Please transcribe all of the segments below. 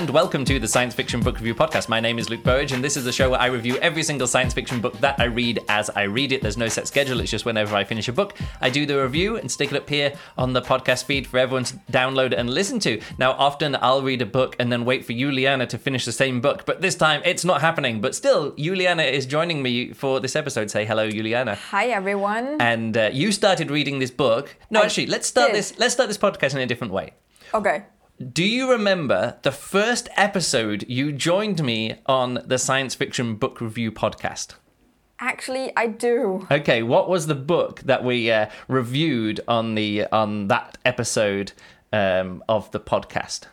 And welcome to the Science Fiction Book Review Podcast. My name is Luke Burridge, and this is the show where I review every single science fiction book that I read as I read it. There's no set schedule, it's just whenever I finish a book, I do the review and stick it up here on the podcast feed for everyone to download and listen to. Now, often I'll read a book and then wait for Juliana to finish the same book, but this time it's not happening. But still, Juliana is joining me for this episode. Say hello, Juliana. Hi everyone. And uh, you started reading this book. No, I actually, let's start did. this. Let's start this podcast in a different way. Okay. Do you remember the first episode you joined me on the Science Fiction Book Review podcast? Actually, I do. Okay, what was the book that we uh, reviewed on the on that episode um, of the podcast?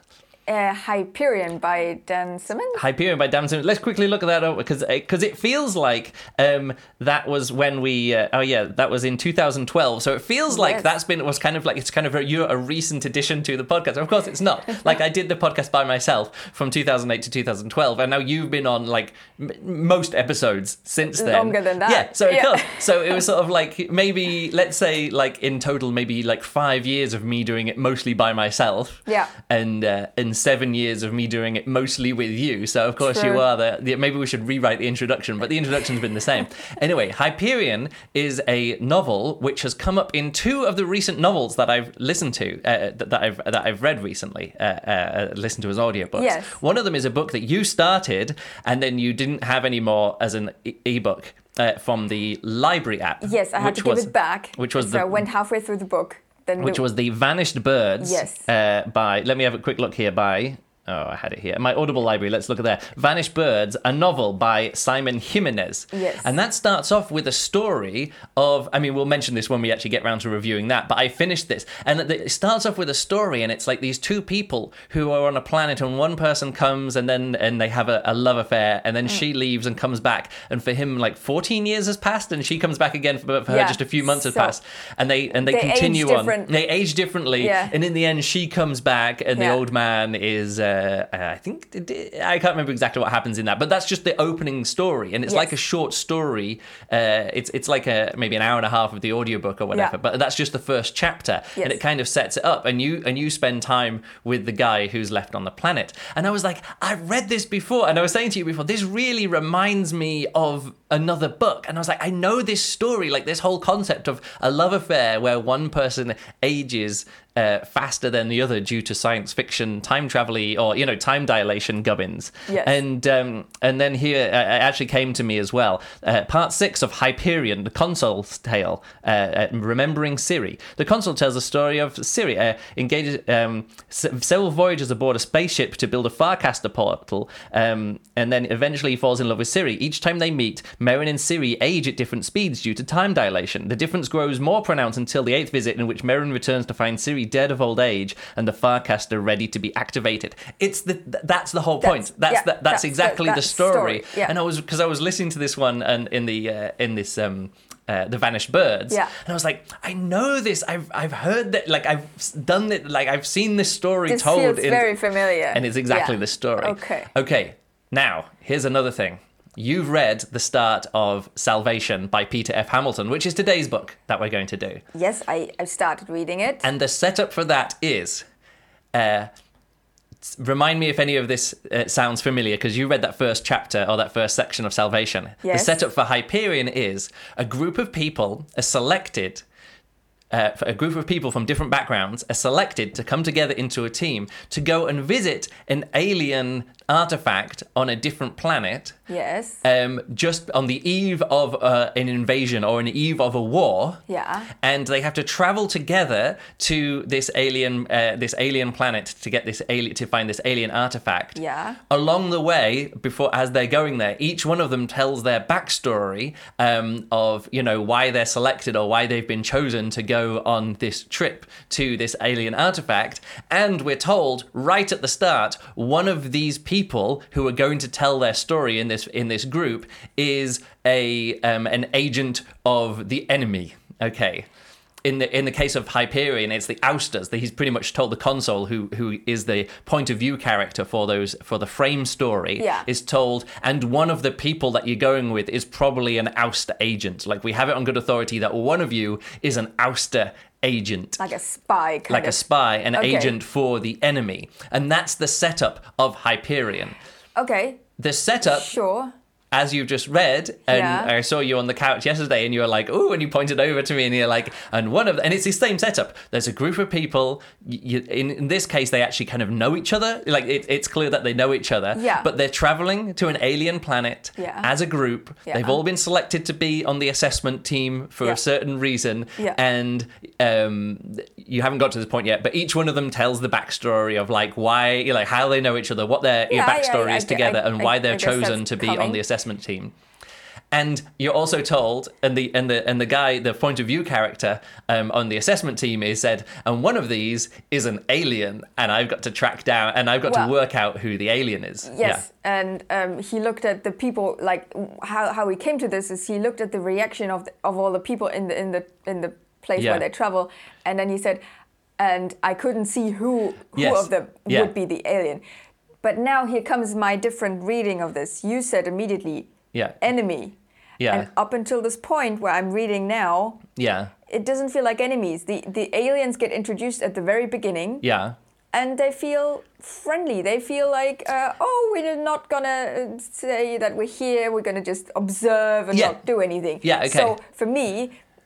Uh, Hyperion by Dan Simmons. Hyperion by Dan Simmons. Let's quickly look at that up because because it feels like um, that was when we uh, oh yeah that was in 2012. So it feels like Yes. that's been was kind of like it's kind of a, you're a recent addition to the podcast. Of course, it's not. like I did the podcast by myself from 2008 to 2012, and now you've been on like m- most episodes since then. Longer than that. Yeah. So it Yeah. So it was sort of like maybe let's say like in total maybe like five years of me doing it mostly by myself Yeah. and uh, and seven years of me doing it mostly with you. So of course you True. are the, the. Maybe we should rewrite the introduction, but the introduction's been the same. anyway, Hyperion is a novel which has come up in two of the recent novels that I've listened to, uh, that, that I've that I've read recently, uh, uh, listened to as audiobooks. Yes. One of them is a book that you started and then you didn't have anymore as an e- ebook. Uh, from the library app. Yes, I had to give was- it back. Which was so the I went halfway through the book. Then which was the Vanished Birds. Yes. Uh, by let me have a quick look here. By oh, I had it here. My Audible library. Let's look at there. Vanished Birds, a novel by Simon Jimenez. Yes. And that starts off with a story of. I mean, we'll mention this when we actually get round to reviewing that. But I finished this, and it starts off with a story, and it's like these two people who are on a planet, and one person comes, and then and they have a, a love affair, and then Mm. she leaves and comes back, and for him, like 14 years has passed, and she comes back again. For, for her, Yeah. just a few months has So- passed, and they and they, They continue on. They age differently, Yeah. and in the end, she comes back, and the old man is. Uh, I think I can't remember exactly what happens in that, but that's just the opening story, and it's Yes. like a short story. Uh, it's it's like a maybe an hour and a half of the audiobook or whatever, Yeah. but that's just the first chapter, Yes. and it kind of sets it up. And you and you spend time with the guy who's left on the planet, and I was like, I've read this before, and I was saying to you before, this really reminds me of another book, and I was like, I know this story, like this whole concept of a love affair where one person ages uh, faster than the other due to science fiction time travel or you know time dilation gubbins. Yes. And um, and then here uh, it actually came to me as well. Uh, part six of Hyperion, the consul's tale, uh, uh, remembering Siri. The consul tells the story of Siri uh, engages um, several voyages aboard a spaceship to build a Farcaster portal, um, and then eventually he falls in love with Siri. Each time they meet, Merin and Siri age at different speeds due to time dilation. The difference grows more pronounced until the eighth visit, in which Merin returns to find Siri dead of old age and the Farcaster ready to be activated. It's the that's the whole point. That's- That's yeah, the, that's, that's exactly the that's story. story, yeah. And I was because I was listening to this one and in the uh, in this um uh, the vanished birds Yeah. and I was like I know this I've I've heard that like I've done it like I've seen this story this told feels in very familiar. and it's exactly Yeah. the story. Okay. Okay. Now, here's another thing. You've read the start of Salvation by Peter F. Hamilton, which is today's book that we're going to do. Yes, I, I started reading it. And the setup for that is uh, remind me if any of this uh, sounds familiar because you read that first chapter or that first section of Salvation. The setup for Hyperion is a group of people are selected. Uh, a group of people from different backgrounds are selected to come together into a team to go and visit an alien artifact on a different planet yes. um, just on the eve of uh, an invasion or an eve of a war. Yeah. And they have to travel together to this alien, uh, this alien planet to get this alien to find this alien artifact. Yeah. Along the way, before as they're going there, each one of them tells their backstory um, of you know why they're selected or why they've been chosen to go on this trip to this alien artifact. And we're told right at the start, one of these people who are going to tell their story in this in this group is a um, an agent of the enemy. Okay. In the in the case of Hyperion, it's the ousters. that He's pretty much told the consul, who who is the point of view character for those for the frame story, Yeah. is told, and one of the people that you're going with is probably an ouster agent. Like we have it on good authority that one of you is an ouster agent. Like a spy, kind like a spy, an Okay. agent for the enemy. And that's the setup of Hyperion. Okay, The setup, sure. As you've just read, and Yeah. I saw you on the couch yesterday, and you were like, "Ooh," and you pointed over to me, and you're like, "And one of," the, and it's the same setup. There's a group of people. You, in, in this case, they actually kind of know each other. Like it, it's clear that they know each other. Yeah. But they're traveling to an alien planet Yeah. as a group. Yeah. They've all been selected to be on the assessment team for Yeah. a certain reason. Yeah. And um, you haven't got to this point yet, but each one of them tells the backstory of like why, you know, how they know each other, what their backstory is ge- together, I- and why I they're chosen to be on the assessment team. And you're also told, and the and the and the guy, the point of view character um, on the assessment team is said, and one of these is an alien, and I've got to track down, and I've got Well- to work out who the alien is. Yes, and um, he looked at the people like how, how he came to this is he looked at the reaction of the, of all the people in the in the in the place Yeah. where they travel, and then he said, and I couldn't see who who Yes, of them yeah. would be the alien. But now here comes my different reading of this. You said immediately Yeah. enemy. Yeah. And up until this point where I'm reading now, Yeah. it doesn't feel like enemies. The the aliens get introduced at the very beginning Yeah. and they feel friendly. They feel like, uh, oh, we're not gonna uh, say that we're here. We're gonna just observe and Yeah. not do anything. Yeah, okay. So for me,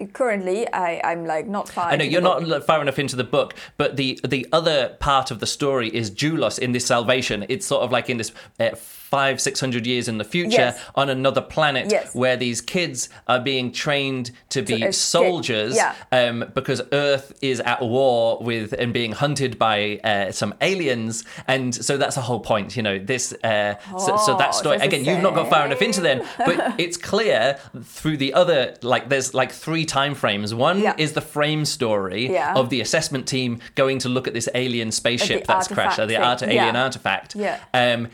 currently, I, I'm like not far. I know you're book. not far enough into the book, but the the other part of the story is Juloss in this salvation. It's sort of like in this uh, five six hundred years in the future Yes. on another planet Yes. where these kids are being trained to be escape. soldiers Yeah. um, because Earth is at war with and being hunted by uh, some aliens, and so that's the whole point. You know this. Uh, so, so that Oh, story so it's the again. You've not got far enough into then, but it's clear through the other like there's like three time frames. One Yeah. is the frame story Yeah. of the assessment team going to look at this alien spaceship that's crashed, or the art- alien artifact. Yeah. Um,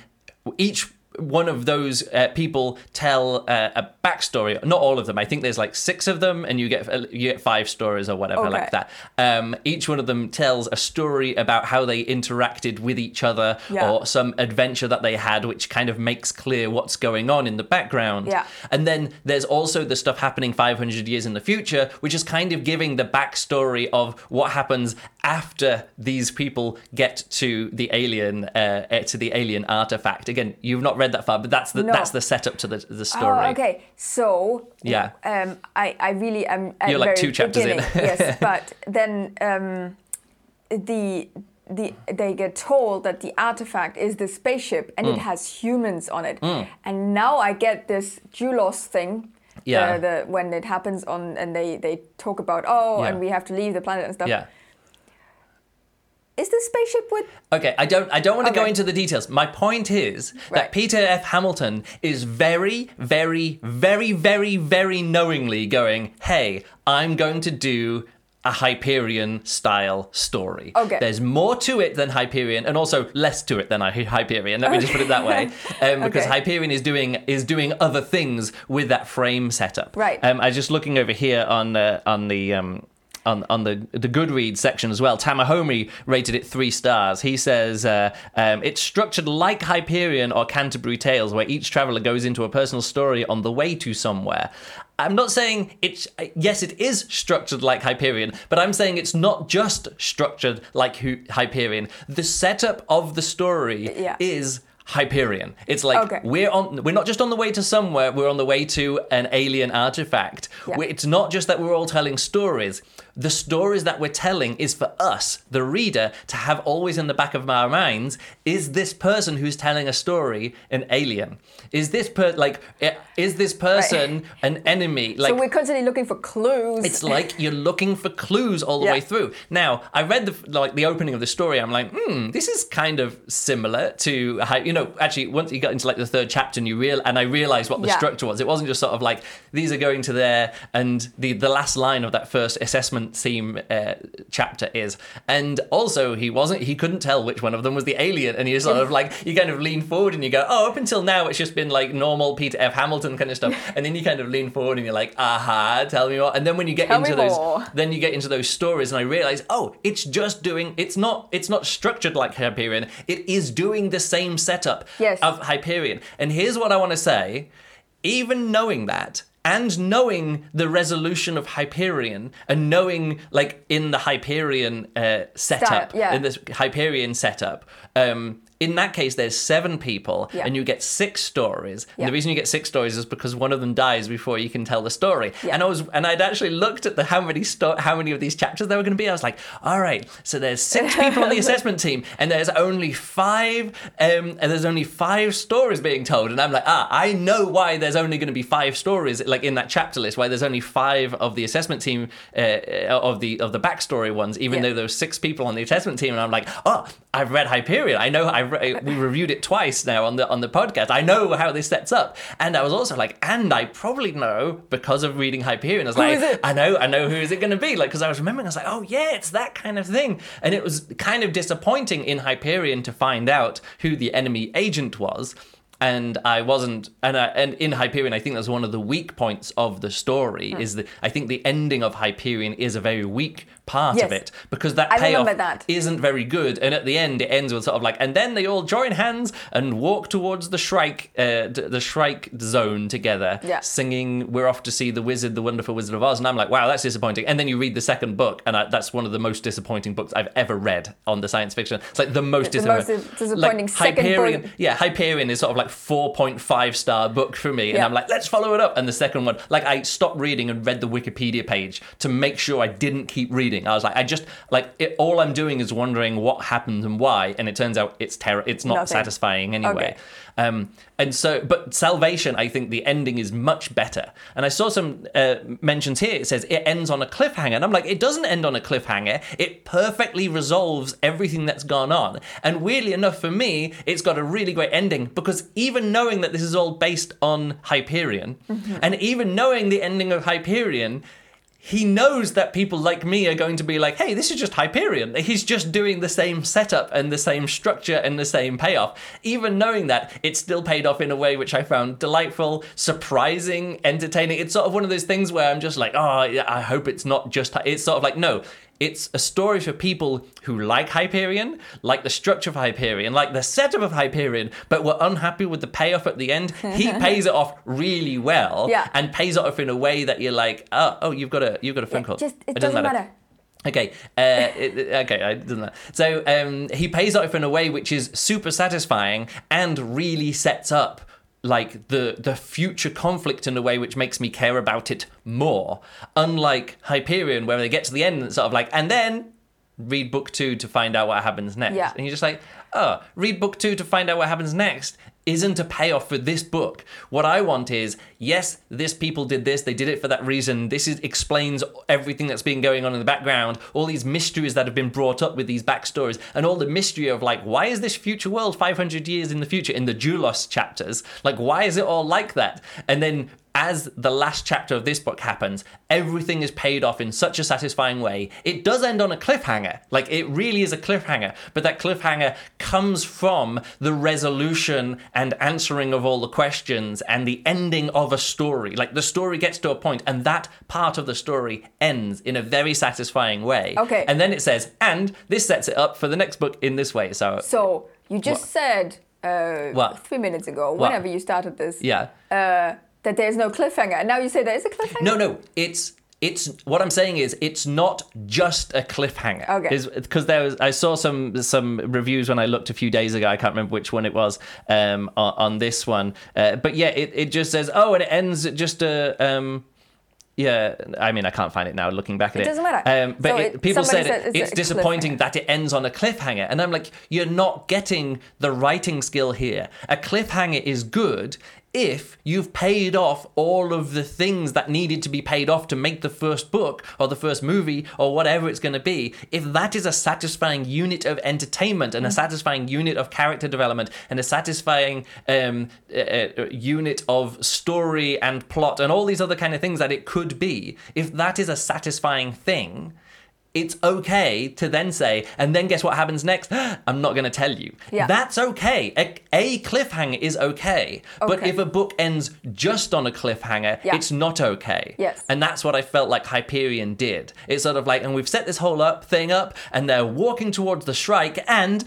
each one of those uh, people tell uh, a backstory. Not all of them. I think there's like six of them, and you get you get five stories or whatever Okay. like that. Um, each one of them tells a story about how they interacted with each other Yeah. or some adventure that they had, which kind of makes clear what's going on in the background. Yeah. And then there's also the stuff happening 500 years in the future, which is kind of giving the backstory of what happens after these people get to the alien, uh, uh, to the alien artifact. Again, you've not read that far, but that's the No. that's the setup to the the story. Oh, okay. So Yeah. um, I I really am You're like two chapters in. yes, but then um, the the they get told that the artifact is the spaceship and Mm. it has humans on it, and now I get this Juloss thing. Yeah. The, the when it happens on and they they talk about oh Yeah. and we have to leave the planet and stuff. Yeah. Is the spaceship with Okay, I don't I don't want to go into the details. My point is that Peter F. Hamilton is very, very, very, very, very knowingly going, hey, I'm going to do a Hyperion style story. Okay. There's more to it than Hyperion, and also less to it than Hyperion. Let me just put it that way, um, because Okay. Hyperion is doing is doing other things with that frame setup. Right. Um, I was just looking over here on uh, on the. Um, on, on the the Goodreads section as well. Tamahomi rated it three stars. He says uh, um, it's structured like Hyperion or Canterbury Tales, where each traveler goes into a personal story on the way to somewhere. I'm not saying it's yes, it is structured like Hyperion, but I'm saying it's not just structured like Hyperion. The setup of the story Yeah. is Hyperion. It's like Okay. we're on we're not just on the way to somewhere, we're on the way to an alien artifact. Yeah. It's not just that we're all telling stories. The stories that we're telling is for us, the reader, to have always in the back of our minds, is this person who's telling a story an alien? Is this per like is this person an enemy? Like so we're constantly looking for clues. it's like you're looking for clues all the Yeah. way through. Now, I read the like the opening of the story. I'm like, hmm, this is kind of similar to how you know. Actually, once you got into like the third chapter, and you real and I realized what the Yeah. structure was. It wasn't just sort of like these are going to there, and the the last line of that first assessment theme uh, chapter is. And also, he wasn't. He couldn't tell which one of them was the alien, and you sort of like you kind of lean forward and you go, oh, up until now it's just been like normal Peter F. Hamilton kind of stuff, and then you kind of lean forward and you're like, aha, tell me more. And then when you get Tell into those more. then you get into those stories and i realize oh it's just doing it's not it's not structured like hyperion it is doing the same setup Yes. of hyperion and here's what i want to say even knowing that and knowing the resolution of Hyperion and knowing like in the Hyperion uh, setup, yeah. in this Hyperion setup. Um, in that case, there's seven people, Yeah. and you get six stories. And the reason you get six stories is because one of them dies before you can tell the story. Yeah. And I was, and I'd actually looked at the how many sto- how many of these chapters there were going to be. I was like, all right, so there's six people on the assessment team, and there's only five, um, and there's only five stories being told. And I'm like, ah, I know why there's only going to be five stories, like in that chapter list, why there's only five of the assessment team uh, of the of the backstory ones, even Yeah. though there were six people on the assessment team. And I'm like, oh, I've read Hyperion. I know I've we reviewed it twice now on the on the podcast. I know how this sets up. And I was also like, and I probably know because of reading Hyperion. I was like. I know, I know who is it going to be? Like, because I was remembering, I was like, oh yeah, it's that kind of thing. And it was kind of disappointing in Hyperion to find out who the enemy agent was. And I wasn't, and I, and in Hyperion, I think that's one of the weak points of the story. Hmm. Is that I think the ending of Hyperion is a very weak part of it because that I payoff that. isn't very good. And at the end, it ends with sort of like, and then they all join hands and walk towards the Shrike, uh, the Shrike zone together, Yeah. singing "We're off to see the Wizard, the Wonderful Wizard of Oz." And I'm like, wow, that's disappointing. And then you read the second book, and I, that's one of the most disappointing books I've ever read on the science fiction. It's like the most The disappointing. most disappointing second Hyperion, book. yeah, Hyperion is sort of like 4.5 star book for me, and Yeah. I'm like, let's follow it up. And the second one, like, I stopped reading and read the Wikipedia page to make sure I didn't keep reading. I was like, I just like it, all I'm doing is wondering what happened and why, and it turns out it's terror. It's not Nothing. satisfying anyway. Okay. Um, and so, but Salvation, I think the ending is much better. And I saw some uh, mentions here. It says it ends on a cliffhanger, and I'm like, it doesn't end on a cliffhanger. It perfectly resolves everything that's gone on. And weirdly enough, for me, it's got a really great ending because even knowing that this is all based on Hyperion, and even knowing the ending of Hyperion. He knows that people like me are going to be like, hey, this is just Hyperion. He's just doing the same setup and the same structure and the same payoff. Even knowing that, it still paid off in a way which I found delightful, surprising, entertaining. It's sort of one of those things where I'm just like, oh, I hope it's not just. Hy-" It's sort of like, no, it's a story for people who like Hyperion, like the structure of Hyperion, like the setup of Hyperion, but were unhappy with the payoff at the end. He pays it off really well Yeah. and pays it off in a way that you're like, oh, oh you've got a you've got a phone call. Just it doesn't matter. Okay, uh, it, it- okay, I doesn't matter. So um, he pays off in a way which is super satisfying and really sets up like the the future conflict in a way which makes me care about it more. Unlike Hyperion, where they get to the end and it's sort of like, and then read book two to find out what happens next. Yeah. And you're just like, oh, read book two to find out what happens next isn't a payoff for this book. What I want is, yes, this people did this, they did it for that reason. This is, explains everything that's been going on in the background, all these mysteries that have been brought up with these backstories, and all the mystery of like, why is this future world 500 years in the future in the Juloss chapters? Like, why is it all like that? And then as the last chapter of this book happens, everything is paid off in such a satisfying way. It does end on a cliffhanger. Like, it really is a cliffhanger. But that cliffhanger comes from the resolution and answering of all the questions and the ending of a story. Like, the story gets to a point, and that part of the story ends in a very satisfying way. Okay. And then it says, and this sets it up for the next book in this way. So, So you just said uh, What? three minutes ago, whenever you started this, yeah. uh, that there's no cliffhanger. And now you say there is a cliffhanger. No, no, it's it's what I'm saying is it's not just a cliffhanger. Okay. Because there was I saw some some reviews when I looked a few days ago. I can't remember which one it was um, on, on this one, uh, but yeah, it, it just says oh, and it ends at just a. Um, yeah, I mean, I can't find it now. Looking back at it, It doesn't matter. Um, but So it, it- people said, said it, it's it's disappointing that it ends on a cliffhanger, and I'm like, you're not getting the writing skill here. A cliffhanger is good if you've paid off all of the things that needed to be paid off to make the first book or the first movie or whatever it's going to be. If that is a satisfying unit of entertainment and a satisfying unit of character development and a satisfying um, uh, uh, unit of story and plot and all these other kind of things that it could be, if that is a satisfying thing, it's okay to then say, and then guess what happens next? I'm not going to tell you. Yeah. That's okay. A, a cliffhanger is okay. But if a book ends just on a cliffhanger, Yeah. it's not okay. Yes. And that's what I felt like Hyperion did. It's sort of like, and we've set this whole up thing up, and they're walking towards the Shrike, and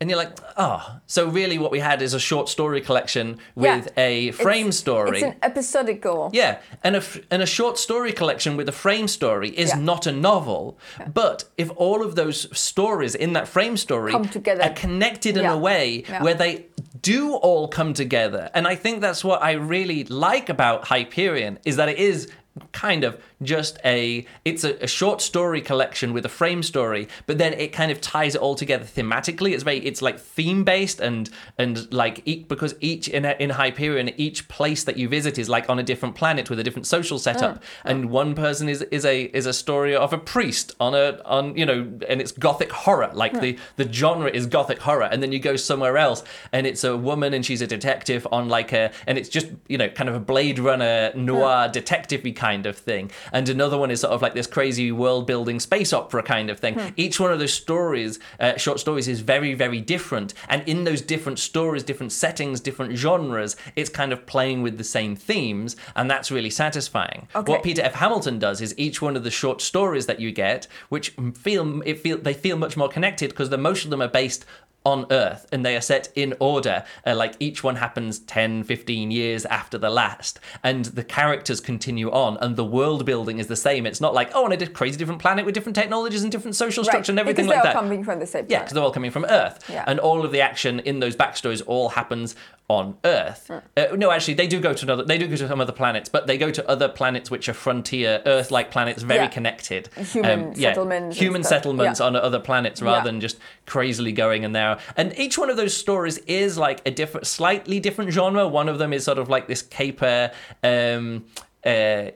and you're like, oh, so really what we had is a short story collection Yeah. with a frame It's- story. It's an episodical. Yeah, and a and a short story collection with a frame story is Yeah. not a novel. But if all of those stories in that frame story Come together. are connected in Yeah. a way Yeah. where they do all come together, and I think that's what I really like about Hyperion is that it is kind of just a it's a, a short story collection with a frame story but then it kind of ties it all together thematically. It's very it's like theme based and and like e- because each in a, in hyperion each place that you visit is like on a different planet with a different social setup. Oh, and oh. one person is is a is a story of a priest on a on you know and it's gothic horror. Like the the genre is gothic horror and then you go somewhere else and it's a woman and she's a detective on like a and it's just you know kind of a blade runner noir detective kind of thing. And another one is sort of like this crazy world building space opera kind of thing. Each one of those stories uh, short stories is very very different. And in those different stories different settings different genres it's kind of playing with the same themes and that's really satisfying. Okay. what peter f. Hamilton does is each one of the short stories that you get which feel it feel they feel much more connected because the most of them are based on Earth and they are set in order. Uh, like each one happens 10, 15 years after the last. And the characters continue on and the world building is the same. It's not like, oh, on a crazy different planet with different technologies and different social structure and everything because like they're that. all coming from the same Yeah, because they're all coming from Earth. Yeah. And all of the action in those backstories all happens on Earth. Uh, no, actually, they do go to another. They do go to some other planets, but they go to other planets which are frontier Earth-like planets, very Yeah. connected. Um, Human settlements human settlements Yeah. on other planets rather Yeah. than just crazily going in there. And each one of those stories is like a different, slightly different genre. One of them is sort of like this caper. Um, uh,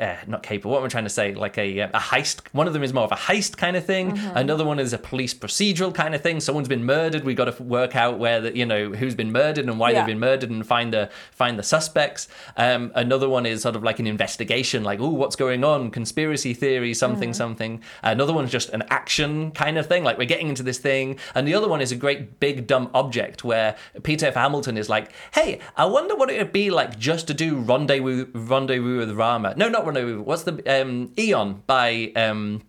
uh, not caper. What am I trying to say? Like a a heist. One of them is more of a heist kind of thing. Mm-hmm. Another one is a police procedural kind of thing. Someone's been murdered. We got to work out where the you know who's been murdered and why Yeah. they've been murdered and find the find the suspects. Um, another one is sort of like an investigation. Like, oh, what's going on? Conspiracy theory. Something Mm. something. Another one's just an action kind of thing. Like we're getting into this thing. And the other one is a great big dumb object where Peter F. Hamilton is like, hey, I wonder what it would be like just to do rendezvous rendezvous with Rama. No, not rendezvous. What's the um, Eon by um,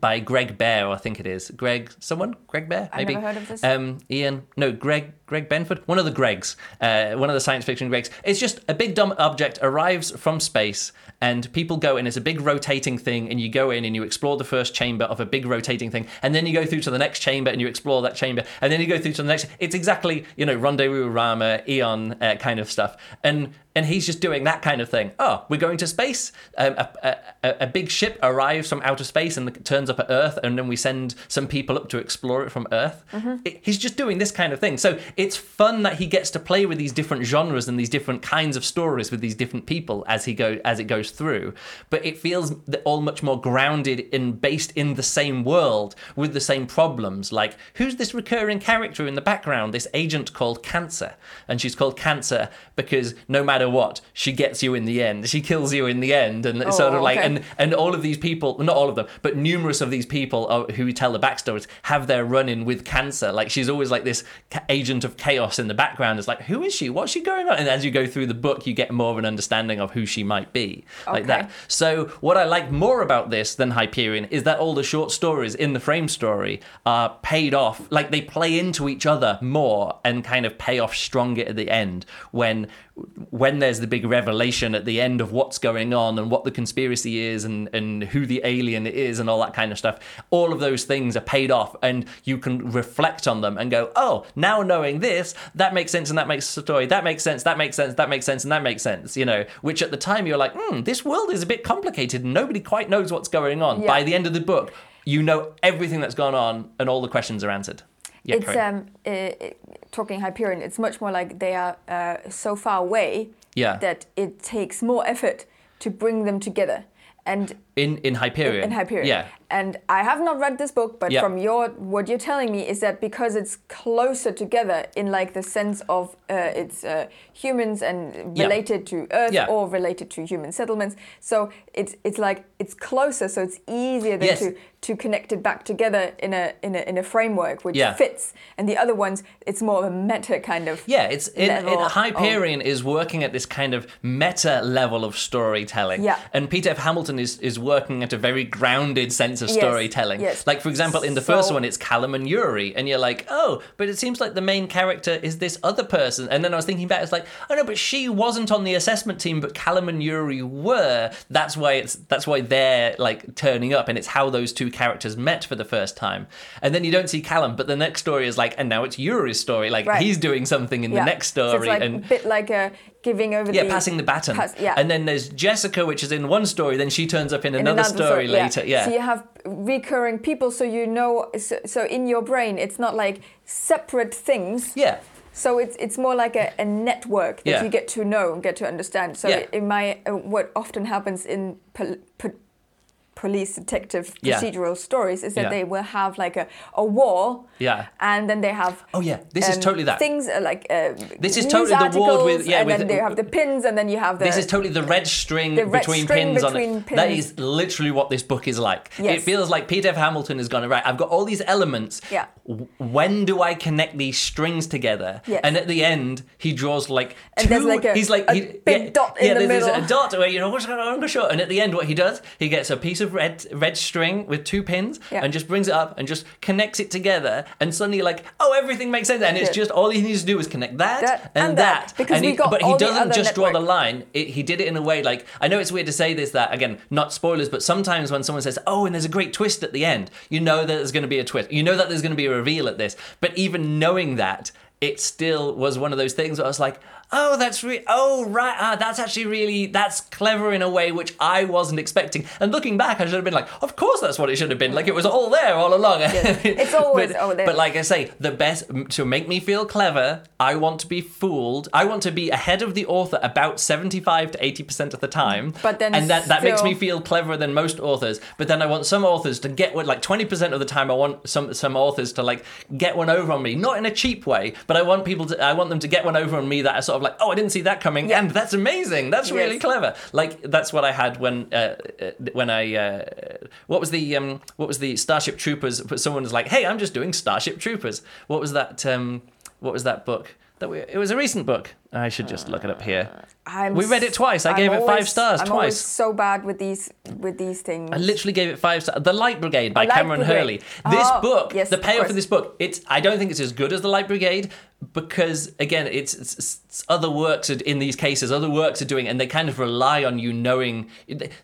by Greg Bear, I think it is. Greg, someone? Greg Bear, I've maybe. never heard of this. Um, Ian, no, Greg, Greg Benford, one of the Gregs, uh, one of the science fiction Gregs. It's just a big dumb object arrives from space, and people go in. It's a big rotating thing, and you go in and you explore the first chamber of a big rotating thing, and then you go through to the next chamber and you explore that chamber, and then you go through to the next. It's exactly you know Rendezvous Rama, Eon uh, kind of stuff, and and he's just doing that kind of thing. Oh, we're going to space. Um, a, a, a- big ship arrives from outer space and turns up at Earth, and then we send some people up to explore it from Earth. It- he's just doing this kind of thing. So it's fun that he gets to play with these different genres and these different kinds of stories with these different people as he go as it goes through. But it feels all much more grounded and based in the same world with the same problems. Like who's this recurring character in the background? This agent called Cancer, and she's called Cancer because no matter what, she gets you in the end. She kills you in the end, and Oh, sort of oh, like okay. and and all of these people, not all of them, but numerous of these people are, who tell the backstories have their run in with cancer. Like she's always like this agent of chaos in the background. It's like, who is she? What's she going on? And as you go through the book, you get more of an understanding of who she might be, like that. So what I like more about this than Hyperion is that all the short stories in the frame story are paid off, like they play into each other more and kind of pay off stronger at the end when when there's the big revelation at the end of what's going on and what the conspiracy is and, and who the alien is and all that kind of stuff. All of those things are paid off and you can reflect on them and go, oh, now knowing this, that makes sense and that makes story. That makes sense, that makes sense, that makes sense, and that makes sense. You know, which at the time you're like, hmm, this world is a bit complicated and nobody quite knows what's going on. Yeah. By the end of the book, you know everything that's gone on and all the questions are answered. Yeah, it's um uh, talking Hyperion. It's much more like they are uh, so far away Yeah. that it takes more effort to bring them together. And in in Hyperion. in Hyperion. Yeah. And I have not read this book, but Yeah. from your what you're telling me is that because it's closer together in like the sense of uh, it's uh, humans and Yeah. related to Earth Yeah. or related to human settlements. So it's it's like it's closer, so it's easier then Yes. to to connect it back together in a in a in a framework which fits. And the other ones, it's more of a meta kind of Yeah, it's in, in level of- Hyperion is working at this kind of meta level of storytelling. Yeah. And Peter F. Hamilton is is working at a very grounded sense of Yes, storytelling. yes. Like for example, in the first one, it's Callum and Yuri, and you're like, oh, but it seems like the main character is this other person. And then I was thinking back, it's like, oh no, but she wasn't on the assessment team, but Callum and Yuri were. That's why it's that's why they're like turning up, and it's how those two characters met for the first time. And then you don't see Callum, but the next story is like, and now it's Yuri's story. Like Right. he's doing something in Yeah. the next So story, it's like and a bit like a giving over yeah, the passing the baton. pass- yeah. And then there's Jessica, which is in one story, then she turns up in, in another, story later. Yeah. So you have recurring people, so you know. So, so in your brain, it's not like separate things. yeah. So it's it's more like a, a network that Yeah. you get to know and get to understand. So Yeah. in my uh, what often happens in pol- po- police detective Yeah. procedural stories is that Yeah. they will have like a, a wall Yeah. and then they have Oh yeah, this is um, totally that. things uh, like uh, This is totally the ward with- yeah, and with- then they have the pins and then you have the This is totally the red string The red between string pins between on it. That is literally what this book is like. It feels like Peter F. Hamilton has gone right. I've got all these elements. Yeah. When do I connect these strings together? Yes. And at the end, he draws like And two. there's like a- he's like a he, big yeah, dot in yeah, the there's middle. a dot where you know what's going on, I'm sure. And at the end, what he does, he gets a piece of red red string with two pins Yeah. and just brings it up and just connects it together. And suddenly, like, oh, everything makes sense. And it's just all he needs to do is connect that, That and, and that. that, because and we he, got but he doesn't just draw the line. It, he did it in a way like I know it's weird to say this. That again, not spoilers, but sometimes when someone says, "Oh, and there's a great twist at the end," you know that there's going to be a twist. You know that there's going to be a reveal at this. But even knowing that, it still was one of those things where I was like, "Oh, that's re- oh right, ah, that's actually really that's clever in a way which I wasn't expecting." And looking back, I should have been like, "Of course, that's what it should have been. Like it was all there all along." Yes. It's always but, all there. But like I say, the best to make me feel clever, I want to be fooled. I want to be ahead of the author about seventy-five to eighty percent of the time. But then and that that makes me feel cleverer than most authors. But then I want some authors to get one like twenty percent of the time. I want some some authors to like get one over on me, not in a cheap way, but I want people to. I want them to get one over on me that are sort of like, oh, I didn't see that coming, Yeah. and that's amazing. That's really Yes. clever. Like that's what I had when uh, uh, when I uh, what was the um, what was the Starship Troopers? But someone was like, "Hey, I'm just doing Starship Troopers." What was that? Um, what was that book? That we, it was a recent book. I should just look it up here. I'm We read it twice. I I'm gave it five stars I'm twice. always so bad with these with these things. I literally gave it five stars. The Light Brigade by Light Kameron Brigade. Hurley. This Oh, book, yes, the of payoff course. of this book, it's I don't think it's as good as the Light Brigade because again, it's, it's, it's other works are, in these cases, other works are doing, and they kind of rely on you knowing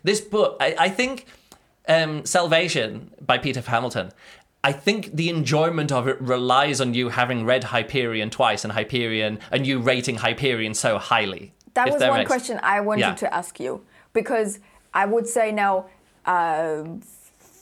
this book. I, I think um, Salvation by Peter Hamilton. I think the enjoyment of it relies on you having read Hyperion twice and Hyperion, and you rating Hyperion so highly. That was one makes- question I wanted Yeah. to ask you because I would say now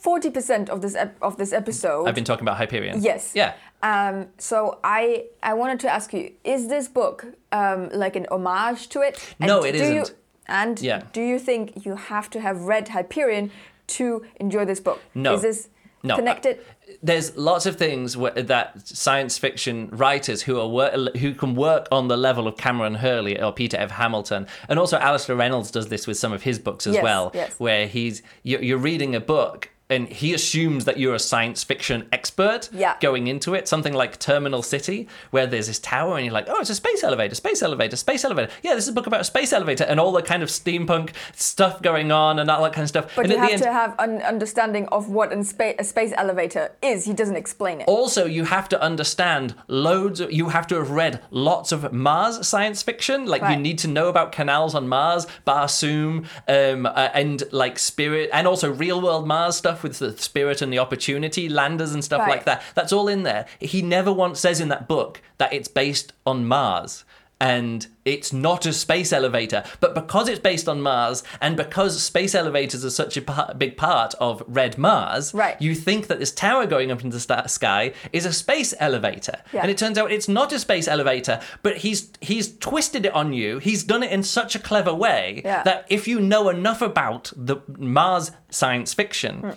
forty percent of this ep- of this episode. I've been talking about Hyperion. Yes. Yeah. Um, so I I wanted to ask you: Is this book um, like an homage to it? No, it do isn't. and Yeah. do you think you have to have read Hyperion to enjoy this book? No. Is this No, uh, connected? There's lots of things wh- that science fiction writers who are wor- who can work on the level of Kameron Hurley or Peter F. Hamilton, and also Alastair Reynolds does this with some of his books as Yes, well, yes. where he's you're, you're reading a book. And he assumes that you're a science fiction expert Yeah. going into it. Something like Terminal City, where there's this tower, and you're like, oh, it's a space elevator, space elevator, space elevator. Yeah, this is a book about a space elevator, and all the kind of steampunk stuff going on, and all that kind of stuff. But and you at the have end, to have an understanding of what an spa- a space elevator is. He doesn't explain it. also you have to understand loads of, you have to have read lots of mars science fiction like you need to know about canals on mars barsoom um, uh, and like spirit and also real world mars stuff with the spirit and the opportunity landers and stuff Right. like that. That's all in there. He never once says in that book that it's based on mars and it's not a space elevator. But because it's based on Mars, and because space elevators are such a big part of Red Mars, Right. you think that this tower going up into the sky is a space elevator, Yeah. and it turns out it's not a space elevator. But he's he's twisted it on you. He's done it in such a clever way Yeah. that if you know enough about the Mars science fiction. Hmm.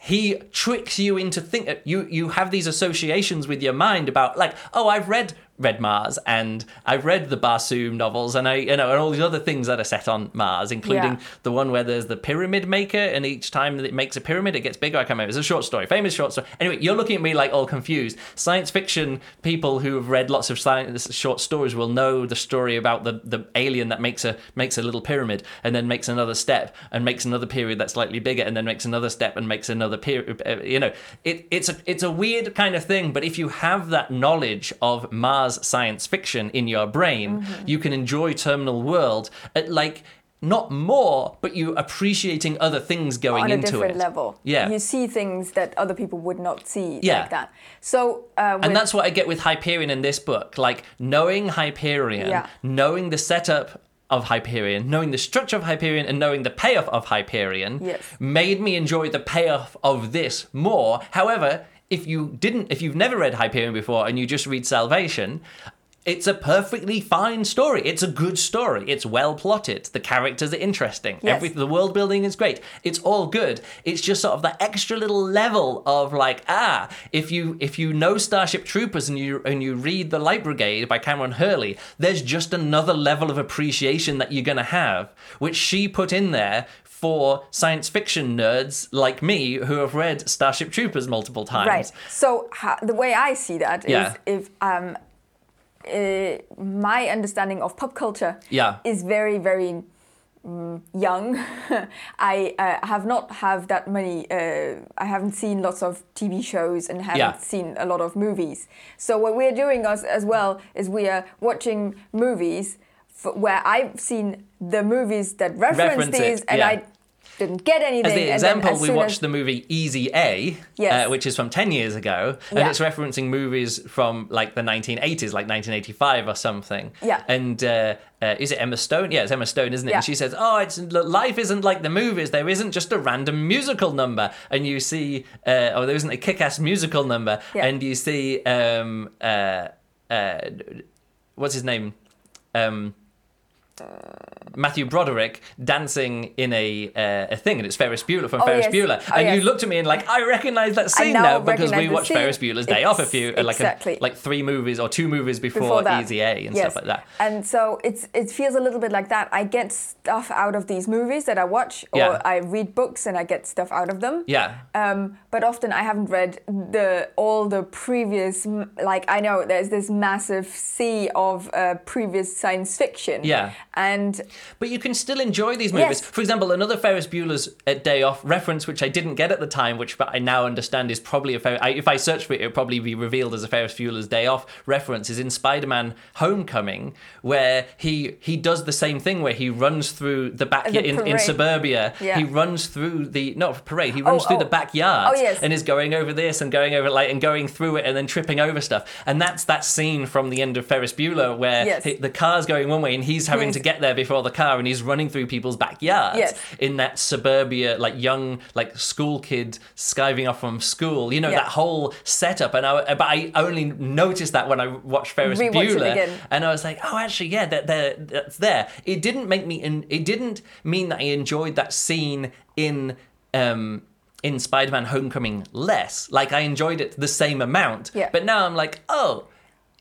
He tricks you into think you you have these associations with your mind about like oh I've read read Mars and I've read the Barsoom novels and I you know and all these other things that are set on Mars, including Yeah. the one where there's the pyramid maker and each time that it makes a pyramid it gets bigger. I can't remember. It's a short story, famous short story. Anyway, you're looking at me like all confused. Science fiction people who have read lots of science short stories will know the story about the, the alien that makes a makes a little pyramid and then makes another step and makes another period that's slightly bigger and then makes another step and makes another period. Uh, you know, it, it's a it's a weird kind of thing. But if you have that knowledge of Mars science fiction in your brain, you can enjoy Terminal World at like. Not more, but you appreciating other things going on a into different it. level. Yeah. You see things that other people would not see Yeah. like that. So, uh, with, And that's what I get with Hyperion in this book. Like knowing Hyperion, Yeah. knowing the setup of Hyperion, knowing the structure of Hyperion, and knowing the payoff of Hyperion Yes. made me enjoy the payoff of this more. However, if you didn't, if you've never read Hyperion before and you just read Salvation, it's a perfectly fine story. It's a good story. It's well plotted. The characters are interesting. Yes. Every, the world building is great. It's all good. It's just sort of that extra little level of like, ah, if you if you know Starship Troopers and you and you read The Light Brigade by Kameron Hurley, there's just another level of appreciation that you're gonna have, which she put in there for science fiction nerds like me who have read Starship Troopers multiple times. Right. So how, the way I see that is Yeah. if um, uh, my understanding of pop culture Yeah. is very very mm, young. I uh, have not have that many. Uh, I haven't seen lots of TV shows and haven't Yeah. seen a lot of movies. So what we're doing as as well is we are watching movies f- where I've seen the movies that reference, Reference it, these, and yeah. I didn't get anything. As the example, as we watched as- the movie Easy A, Yes. uh, which is from 10 years ago, and Yeah. it's referencing movies from like the 1980s, like 1985 or something. Yeah. And uh, uh, is it Emma Stone? Yeah, it's Emma Stone, isn't it? Yeah. And she says, "Oh, it's life isn't like the movies. There isn't just a random musical number, and you see, uh, or there isn't a kick-ass musical number, Yeah. and you see, um, uh, uh, what's his name?" Um, uh, Matthew Broderick dancing in a uh, a thing, and it's Ferris Bueller from Oh, Ferris yes. Bueller, Oh, and you looked at me and like I recognise that scene now now because we watched scene. Ferris Bueller's Day Off a few uh, like exactly. a, like three movies or two movies before, before that. Easy A and Yes. stuff like that. And so it's it feels a little bit like that. I get stuff out of these movies that I watch, or Yeah. I read books and I get stuff out of them. Yeah, Um, but often I haven't read the all the previous like I know there's this massive sea of uh, previous science fiction. Yeah. And But you can still enjoy these movies. Yes. For example, another Ferris Bueller's uh, Day Off reference, which I didn't get at the time, which but I now understand is probably a Fer- I, if I search for it, it'll probably be revealed as a Ferris Bueller's Day Off reference. Is in Spider-Man: Homecoming, where he he does the same thing, where he runs through the back The in, in suburbia. Yeah. He runs through the not parade. He runs Oh, through oh. the backyard Oh, yes. and is going over this and going over like and going through it and then tripping over stuff. And that's that scene from the end of Ferris Bueller where Yes. he- the car's going one way and he's having to get there before the car and he's running through people's backyards Yes. in that suburbia like young like school kid skiving off from school you know Yeah. that whole setup and I but I only noticed that when I watched Ferris Rewatch Bueller and I was like oh actually yeah that that that's there it didn't make me in it didn't mean that I enjoyed that scene in um in Spider-Man Homecoming less like I enjoyed it the same amount Yeah. but now I'm like oh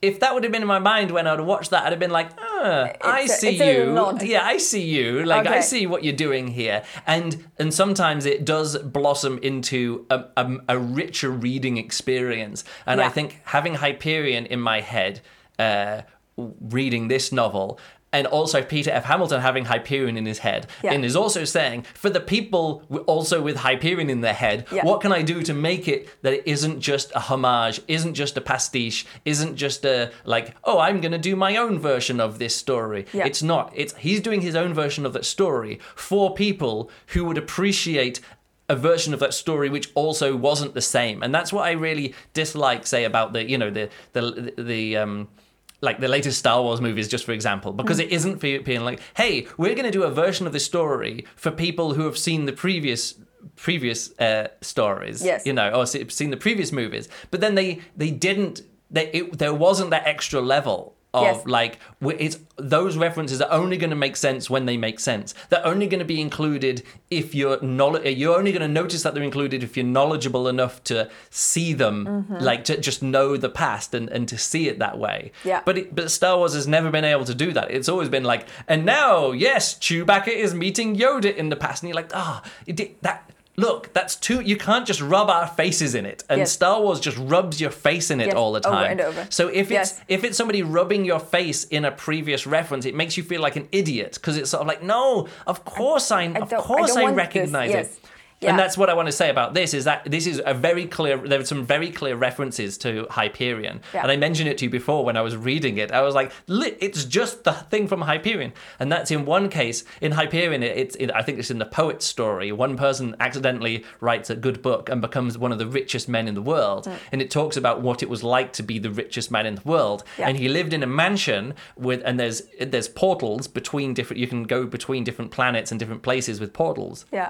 if that would have been in my mind when I'd watched that, I'd have been like, ah, I see you. Yeah, I see you. Like I see what you're doing here, and and sometimes it does blossom into a, a, a richer reading experience. And I think having Hyperion in my head, uh, reading this novel. And also Peter F. Hamilton having Hyperion in his head, Yeah. and is also saying for the people also with Hyperion in their head, Yeah. what can I do to make it that it isn't just a homage, isn't just a pastiche, isn't just a like, oh, I'm gonna do my own version of this story. Yeah. It's not. It's he's doing his own version of that story for people who would appreciate a version of that story which also wasn't the same. And that's what I really dislike, say, about the you know the the the um like the latest Star Wars movies, just for example, because it isn't for being like, hey, we're going to do a version of this story for people who have seen the previous previous uh, stories, Yes. you know, or seen the previous movies, but then they they didn't. They, it, there wasn't that extra level of Yes. like it's those references are only going to make sense when they make sense. They're only going to be included if you're knowledge. You're only going to notice that they're included if you're knowledgeable enough to see them, Mm-hmm. like to just know the past and, and to see it that way. Yeah. But it, but Star Wars has never been able to do that. It's always been like, and now yes, Chewbacca is meeting Yoda in the past, and you're like, ah, it did that. Look, that's too. You can't just rub our faces in it, and Yes. Star Wars just rubs your face in it Yes, all the time. over and over. So if it's Yes. if it's somebody rubbing your face in a previous reference, it makes you feel like an idiot because it's sort of like, no, of course I, of don't- I course don't I, this, recognize it. Yeah. And that's what I want to say about this is that this is a very clear. There are some very clear references to Hyperion, Yeah. and I mentioned it to you before when I was reading it. I was like, "It's just the thing from Hyperion," and that's in one case. In Hyperion, it- it's in, I think it's in the poet's story. One person accidentally writes a good book and becomes one of the richest men in the world, Hmm. and it talks about what it was like to be the richest man in the world. Yeah. And he lived in a mansion with, and there's there's portals between different. You can go between different planets and different places with portals. Yeah.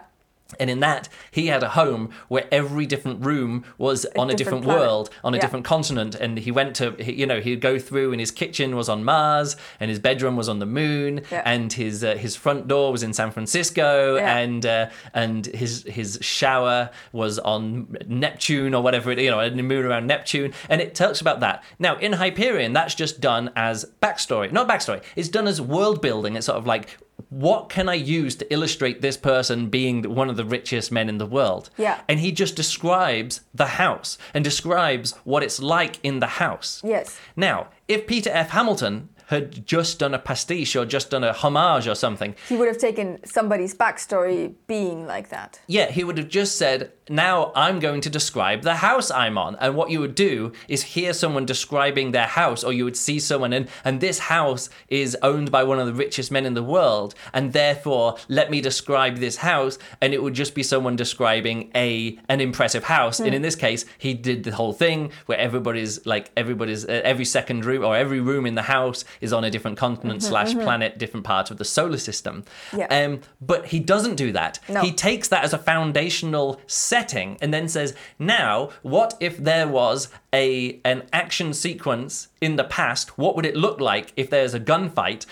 And in that, he had a home where every different room was on a different world, on a Yeah. different continent. And he went to, he- you know, he'd go through, and his kitchen was on Mars, and his bedroom was on the moon, Yeah. and his uh, his front door was in San Francisco, Yeah. and uh, and his his shower was on Neptune or whatever it, you know, the moon around Neptune. And it talks about that. Now in Hyperion, that's just done as backstory, not backstory. It's done as world building. It's sort of like what can I use to illustrate this person being one of the richest men in the world? Yeah. And he just describes the house and describes what it's like in the house. Yes. Now, if Peter F. Hamilton had just done a pastiche or just done a homage or something, He would have taken somebody's backstory being like that. yeah, he would have just said, Now I'm going to describe the house I'm on. And what you would do is hear someone describing their house, or you would see someone, and, and this house is owned by one of the richest men in the world. And therefore, let me describe this house. And it would just be someone describing a an impressive house. And in this case, he did the whole thing where everybody's like, everybody's, uh, every second room or every room in the house is on a different continent slash planet, different part of the solar system. Yeah. Um, but he doesn't do that. No. He takes that as a foundational setting and then says, now, what if there was a an action sequence in the past? What would it look like if there's a gunfight?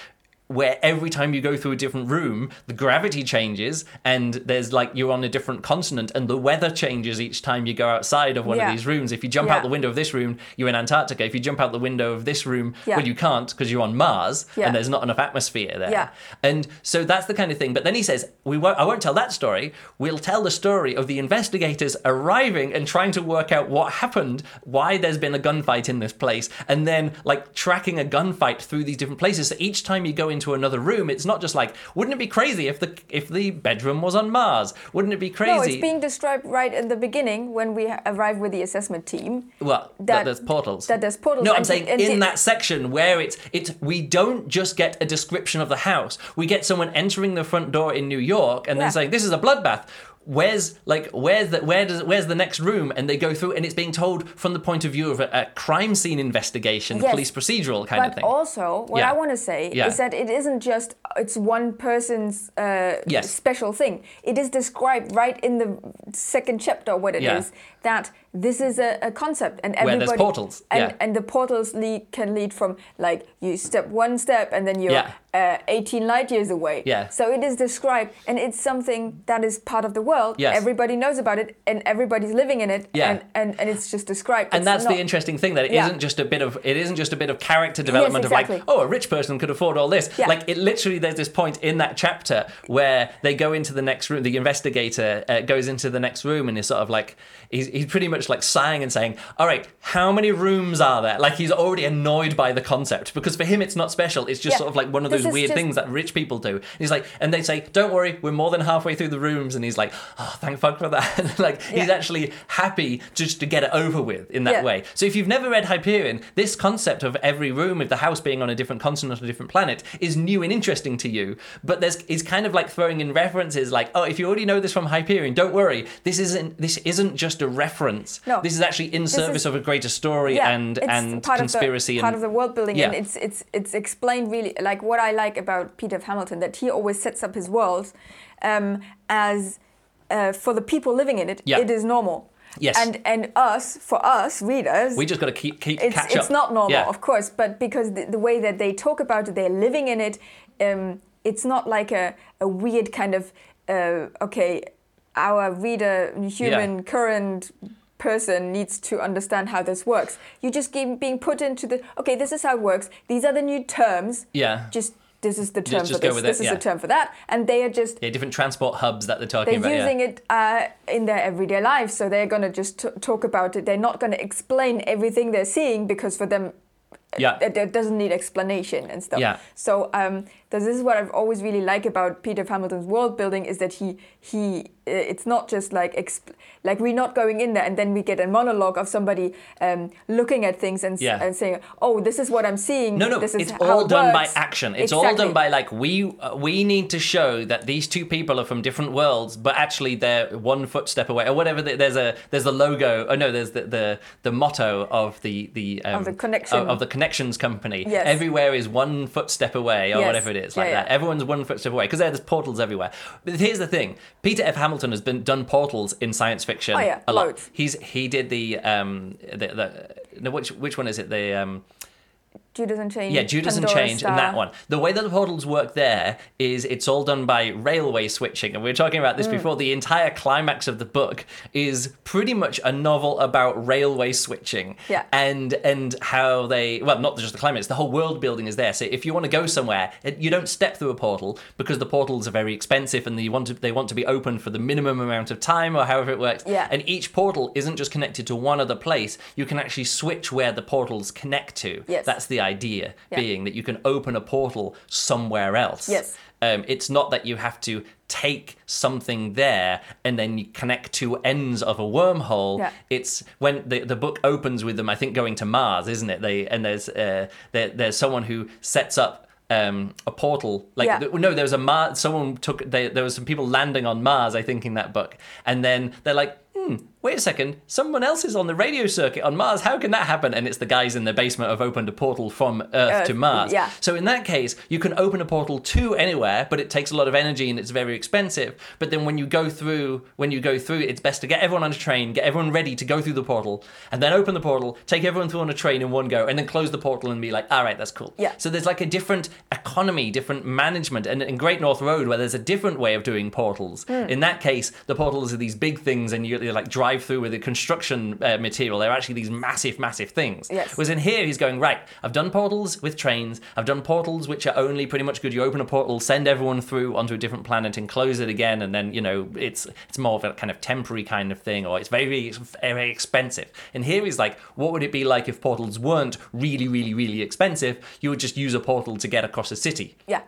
Where every time you go through a different room, the gravity changes, and there's like you're on a different continent, and the weather changes each time you go outside of one Yeah. of these rooms. If you jump Yeah. out the window of this room, you're in Antarctica. If you jump out the window of this room, Yeah. well, you can't because you're on Mars, and there's not enough atmosphere there. Yeah. And so that's the kind of thing. But then he says, "We won't. I won't tell that story. We'll tell the story of the investigators arriving and trying to work out what happened, why there's been a gunfight in this place, and then like tracking a gunfight through these different places. So each time you go into another room, it's not just like, wouldn't it be crazy if the if the bedroom was on Mars? Wouldn't it be crazy? No, it's being described right in the beginning when we arrive with the assessment team. Well, that, that- there's portals. that there's portals No, I'm saying in that section where it's it's we don't just get a description of the house. We get someone entering the front door in New York and Yeah. then saying this is a bloodbath. Where's like where's the where does where's the next room? And they go through and it's being told from the point of view of a, a crime scene investigation, Yes. police procedural kind But of thing. also, what Yeah. I want to say Yeah. is that it isn't just it's one person's uh, Yes. special thing. It is described right in the second chapter what it is Yeah. That this is a, a concept and Where everybody there's portals, and, yeah. and the portals lead can lead from like you step one step and then you're Yeah. uh, 18 light years away. Yeah. So it is described and it's something that is part of the world. Yes. Everybody knows about it and everybody's living in it. Yeah. And, and, and it's just described. and It's that's not- the interesting thing that it Yeah. not just a bit of it isn't just a bit of character development exactly. of like oh a rich person could afford all this Yeah. like it literally there's this point in that chapter where they go into the next room the investigator uh, goes into the next room and is sort of like he's, he's pretty much like sighing and saying all right how many rooms are there like he's already annoyed by the concept because for him it's not special it's just Yeah. sort of like one of those weird just- things that rich people do and he's like and they say don't worry we're more than halfway through the rooms and he's like oh thank fuck for that like he's actually happy just to get it over with in that Yeah. way so if you've never read Hyperion, this concept of every room of the house being on a different continent or a different planet is new and interesting to you. But there's it's kind of like throwing in references like, oh, if you already know this from Hyperion, don't worry. This isn't this isn't just a reference. No. This is actually in service is- of a greater story yeah, and it's and part conspiracy of the, part and of the world building and Yeah. it's it's it's explained really like what I like about Peter Hamilton that he always sets up his world um, as uh, for the people living in it Yeah. it is normal Yes. And and us, for us readers, We just got to keep keep it's catch it's up. not normal, Yeah. of course, but because the, the way that they talk about it, they're living in it. Um, it's not like a, a weird kind of uh, okay, our reader, human Yeah. current person needs to understand how this works. You just keep being put into the okay, this is how it works. These are the new terms. Yeah. Just this is the term just for go this. This it, is yeah. the term for that, and they are just Yeah, different transport hubs that they're talking about. they're using yeah. it uh, in their everyday life, so they're going to just t- talk about it. They're not going to explain everything they're seeing because for them, Yeah. it, it doesn't need explanation and stuff. Yeah. So um, this is what I've always really like about Peter Hamilton's world building is that he he uh, it's not just like exp- like we're not going in there and then we get a monologue of somebody um, looking at things and, Yeah. and saying, oh, this is what I'm seeing. No, no, this is it's all it done by action. It's all done by like we uh, we need to show that these two people are from different worlds, but actually they're one footstep away or whatever. There's a there's the logo. Oh no, there's the the, the motto of the the um, the connection. of, of the connections company. Yes. Everywhere is one footstep away or Yes. whatever it is like Yeah, that. yeah. Everyone's one footstep away because there's portals everywhere. But here's the thing: Peter F. Hamilton has been done portals in science fiction Oh, yeah, a lot. loads. He's he did the um the, the no, which which one is it the um Judas and Change. yeah, Judas and Pandora Change Star. and that one. The way that the portals work there is it's all done by railway switching. And we were talking about Mm. this before. The entire climax of the book is pretty much a novel about railway switching. Yeah. And and how they well, not just the climax, the whole world building is there. So if you want to go somewhere, you don't step through a portal because the portals are very expensive and they want to they want to be open for the minimum amount of time or however it works. Yeah. And each portal isn't just connected to one other place. You can actually switch where the portals connect to. Yes. That's the idea Yeah. being that you can open a portal somewhere else. Yes. Um, it's not that you have to take something there and then you connect two ends of a wormhole. Yeah. It's when the, the book opens with them, I think, going to Mars, isn't it? They and there's uh, there, there's someone who sets up um, a portal. Like Yeah. th- no, there was a Mars. Someone took. They, there was some people landing on Mars, I think, in that book, and then they're like. Hmm, wait a second, someone else is on the radio circuit on Mars. How can that happen? And it's the guys in the basement have opened a portal from Earth to Mars. yeah. So in that case, you can open a portal to anywhere, but it takes a lot of energy and it's very expensive. But then when you go through, when you go through, it's best to get everyone on a train, get everyone ready to go through the portal, and then open the portal, take everyone through on a train in one go, and then close the portal and be like, all right, that's cool. Yeah. So there's like a different economy, different management, and in Great North Road, where there's a different way of doing portals. Hmm. In that case, the portals are these big things, and you, you like drive through with the construction uh, material. They're actually these massive, massive things. Yes. Whereas in here, he's going right. I've done portals with trains. I've done portals which are only pretty much good. You open a portal, send everyone through onto a different planet, and close it again, and then you know it's it's more of a kind of temporary kind of thing, or it's very very, very expensive. And here he's like, what would it be like if portals weren't really really really expensive? You would just use a portal to get across a city. Yeah.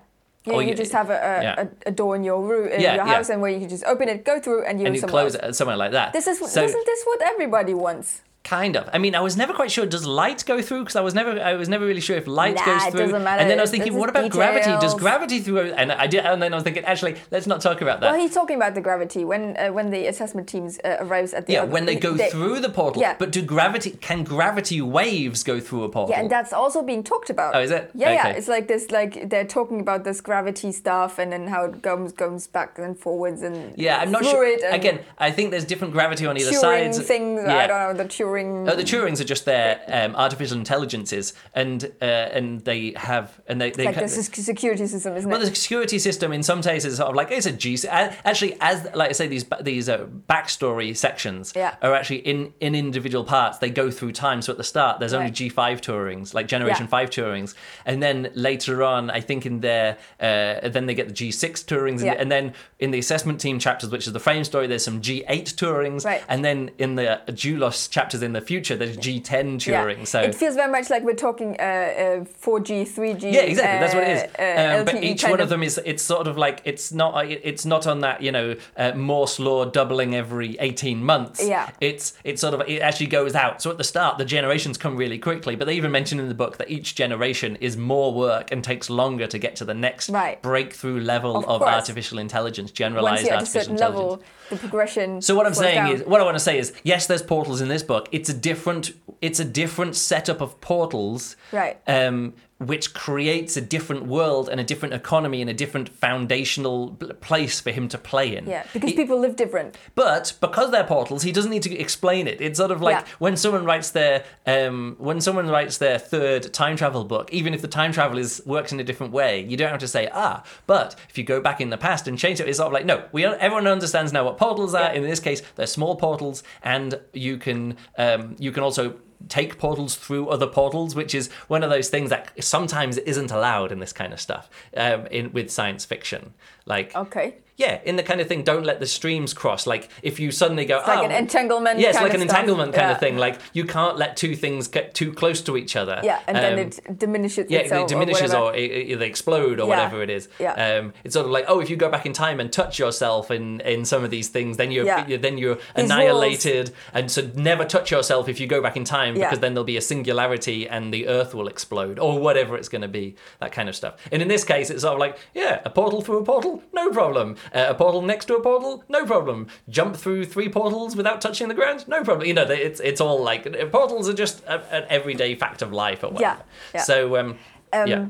You, Or you you- just have a, a, yeah. a, door in your room, in Yeah, your yeah. house, and where you can just open it, go through, and you're and you somewhere close else. it somewhere like that. This is So- isn't this what everybody wants? Kind of. I mean, I was never quite sure. Does light go through? Because I was never, I was never really sure if light Nah, goes it through. doesn't matter. And then I was thinking, is what about gravity? Does details. gravity through? And I did, and then I was thinking, actually, let's not talk about that. Well, he's talking about the gravity when uh, when the assessment teams uh, arrives at the yeah, other- when they go through the portal. Yeah. But do gravity? Can gravity waves go through a portal? Yeah, and that's also being talked about. Oh, is it? Yeah, yeah. It's like this, like they're talking about this gravity stuff, and then how it goes goes back and forwards, and yeah, I'm not sure. Again, I think there's different gravity on either Turing side. things. Yeah. I don't know the Turing. Oh, the Turings are just their um, artificial intelligences, and uh, and they have and they they it's like this is security system, isn't Well, it? the security system in some cases is sort of like it's a G. Actually, as like I say, these these uh, backstory sections Yeah. are actually in in individual parts. They go through time. So at the start, there's only Right. G five Turings, like Generation Yeah. five Turings, and then later on, I think in their uh, then they get the G six Turings, and, Yeah. and then in the assessment team chapters, which is the frame story, there's some G eight Turings, Right. and then in the Juloss chapters in the future, there's G ten Turing. So it feels very much like we're talking uh, uh, 4G, 3G. yeah, exactly. That's what it is. uh, uh, Um, but each one of them is it's sort of like it's not it's not on that you know uh, Moore's law doubling every eighteen months. Yeah. It's it's sort of it actually goes out. So at the start, the generations come really quickly, but they even mention in the book that each generation is more work and takes longer to get to the next Right. breakthrough level Of of, artificial intelligence, Once generalized you're at a artificial certain intelligence. level, the progression. So what I'm saying down. is, what I want to say is, yes, there's portals in this book. It's a different, it's a different setup of portals, Right. Um, which creates a different world and a different economy and a different foundational place for him to play in. Yeah, because He- people live different. but because they're portals, he doesn't need to explain it. It's sort of like Yeah. when someone writes their um, when someone writes their third time travel book, even if the time travel is works in a different way, you don't have to say ah. But if you go back in the past and change it, it's sort of like no. We everyone understands now what portals are. Yeah. In this case, they're small portals, and you can um, you can also take portals through other portals, which is one of those things that sometimes isn't allowed in this kind of stuff um, in with science fiction. Like Okay. yeah, in the kind of thing, don't let the streams cross. Like if you suddenly go, like oh, an entanglement Yeah, like an stuff. entanglement kind Yeah. of thing. Like you can't let two things get too close to each other. Yeah, and then Um, it diminishes yeah, itself it diminishes or, or, it, it, they explode or Yeah. whatever it is. Yeah. Um, it's sort of like, oh, if you go back in time and touch yourself in, in some of these things, then you're then you're These annihilated. And so never touch yourself if you go back in time because then there'll be a singularity and the Earth will explode or whatever it's going to be. That kind of stuff. And in this case, it's sort of like, yeah, a portal through a portal, no problem. Uh, a portal next to a portal, no problem. Jump through three portals without touching the ground, no problem. You know, they- it's it's all like portals are just a, an everyday fact of life or whatever. yeah. So um, Um, yeah.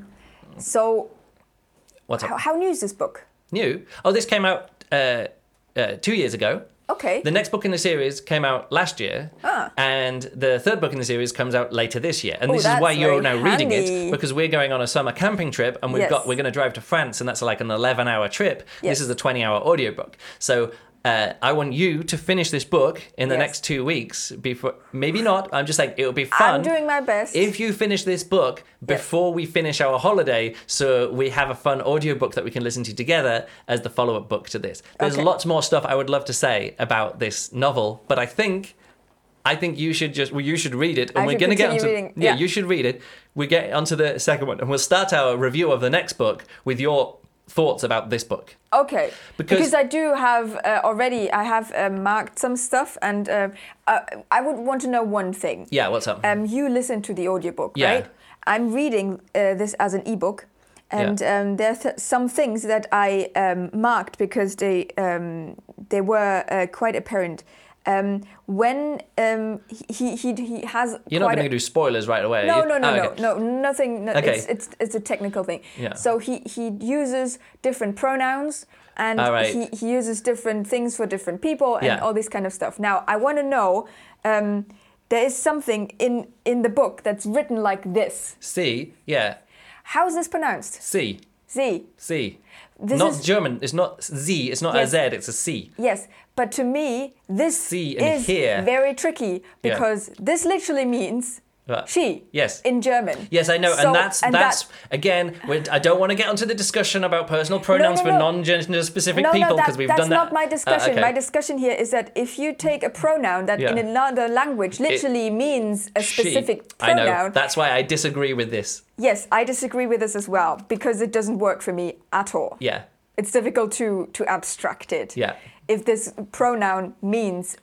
So, What's up? how, how new is this book? New? Oh, this came out uh, uh, two years ago. Okay. The next book in the series came out last year, Ah. and the third book in the series comes out later this year. And Oh, this is why you're now reading it because we're going on a summer camping trip, and we've Yes. got we're going to drive to France, and that's like an 11 hour trip. Yes. This is a 20 hour audiobook. So. Uh, I want you to finish this book in the Yes. next two weeks. Before, maybe not. I'm just like it'll be fun. I'm doing my best. If you finish this book before we finish our holiday, so we have a fun audiobook that we can listen to together as the follow up book to this. There's Okay. lots more stuff I would love to say about this novel, but I think. I think you should just well, you should read it, and I we're going to get onto reading, yeah, yeah. you should read it. We get onto the second one, and we'll start our review of the next book with your thoughts about this book. Okay, Because- because, I do have uh, already, I have uh, marked some stuff, and uh, uh, I would want to know one thing. Yeah, what's up? Um, you listen to the audiobook, Yeah. right? I'm reading uh, this as an ebook, and Yeah. um, there are th- some things that I um, marked because they um, they were uh, quite apparent. Um, when um, he, he he has You're not going to do spoilers right away. no, no, no, Oh, no, okay. no, nothing. No, Okay. it's, it's it's a technical thing. Yeah. So he he uses different pronouns and right. he, he uses different things for different people and Yeah. all this kind of stuff. Now I want to know. Um, there is something in in the book that's written like this. C, yeah, How is this pronounced? C, Z. C. This not is- German. It's not Z. It's not Yes. a Z. It's a C. Yes, but to me, this C is hear. very tricky because this literally means She. Yes. In German. Yes, I know, So- and that's and that's that- again. I don't want to get onto the discussion about personal pronouns no, for no. non-gender specific no, people because that, we've done that. That's not my Uh, discussion. okay. My discussion here is that if you take a pronoun that in Yeah. another language literally means a She. specific I know. pronoun, That's why I disagree with this. yes, I disagree with this as well because it doesn't work for me at all. Yeah. It's difficult to to abstract it. Yeah. If this pronoun means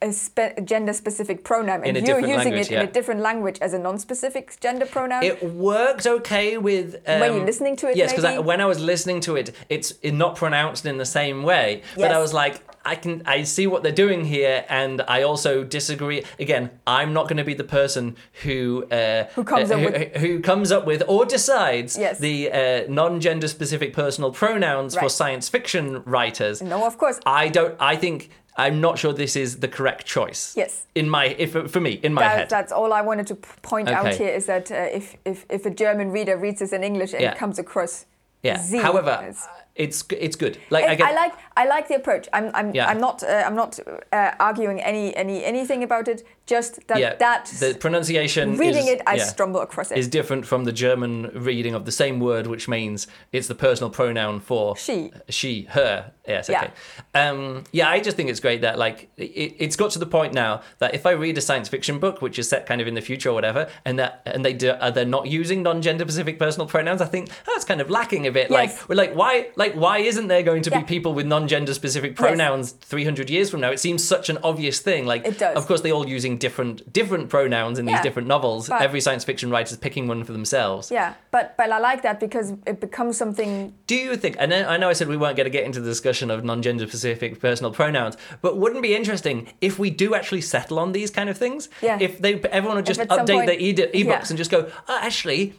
a spe- gender-specific pronoun and you're using language, it in a different language as a non-specific gender pronoun, It worked okay with um, When you're listening to it, Yes, because when I was listening to it, it's not pronounced in the same way. But I was like, I can, I see what they're doing here, and I also disagree. Again, I'm not going to be the person who uh, Who comes uh, up who, with- who comes up with or decides Yes. the uh, non-gender specific personal pronouns for science fiction writers. no, of course, I don't. I think I'm not sure this is the correct choice. Yes. In my, if for me, in my that, head. that's all I wanted to point out here is that uh, if, if if a German reader reads this in English and Yeah. it comes across yeah. Z, However, as- it's it's good. Like I. I like I like the approach. I'm I'm, Yeah. I'm not uh, I'm not uh, arguing any any anything about it. Just that yeah, that the pronunciation reading is, it, I yeah, stumble across it. is different from the German reading of the same word, which means it's the personal pronoun for She. she, her. Yes, Yeah. okay. Um, yeah, I just think it's great that like it, it's got to the point now that if I read a science fiction book which is set kind of in the future or whatever, and that and they do, uh, they're not using non-gender specific personal pronouns, I think oh, that's kind of lacking a bit. Yes. Like we're like why like why isn't there going to Yeah. be people with non-gender specific pronouns 300 years from now? It seems such an obvious thing. Like It does. of course they all using different different pronouns in these different novels. Every science fiction writer is picking one for themselves. yeah, but but I like that because it becomes something. Do you think? And I know I said we weren't going to get into the discussion of non-gender specific personal pronouns, but wouldn't it be interesting if we do actually settle on these kind of things? Yeah. If they everyone would just update point- their e- ebooks yeah. and just go, oh, actually.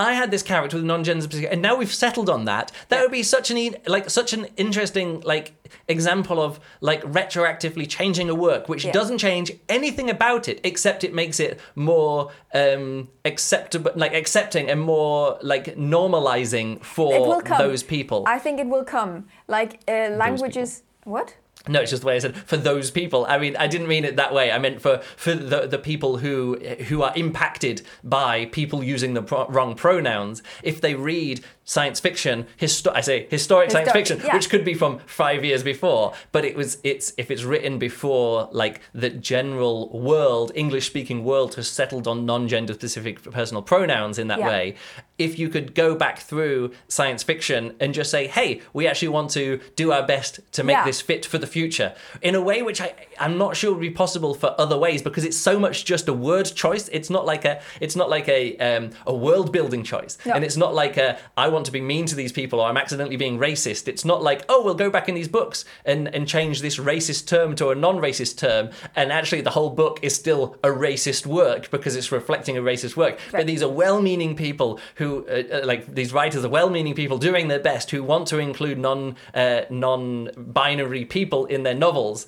I had this character with non-gender specific, and now we've settled on that. That Yeah. would be such an like such an interesting like example of like retroactively changing a work, which Yeah. doesn't change anything about it except it makes it more um acceptable, like accepting and more like normalizing for those people. I think it will come. Like uh, languages. What? No, it's just the way I said for those people. I mean, I didn't mean it that way. I meant for for the the people who who are impacted by people using the pro- wrong pronouns. If they read science fiction, histo- I say historic science fiction, yeah. which could be from five years before, but it was it's if it's written before like the general world, English speaking world, has settled on non gender specific personal pronouns in that Yeah. way. If you could go back through science fiction and just say, hey, we actually want to do our best to make Yeah. this fit for the future in a way which I, I'm not sure would be possible for other ways because it's so much just a word choice. It's not like a it's not like a um, a world building choice, No. and it's not like a I want to be mean to these people or I'm accidentally being racist. It's not like oh we'll go back in these books and and change this racist term to a non-racist term, and actually the whole book is still a racist work because it's reflecting a racist work. But these are well-meaning people who uh, uh, like these writers are well-meaning people doing their best who want to include non uh, non-binary people in their novels.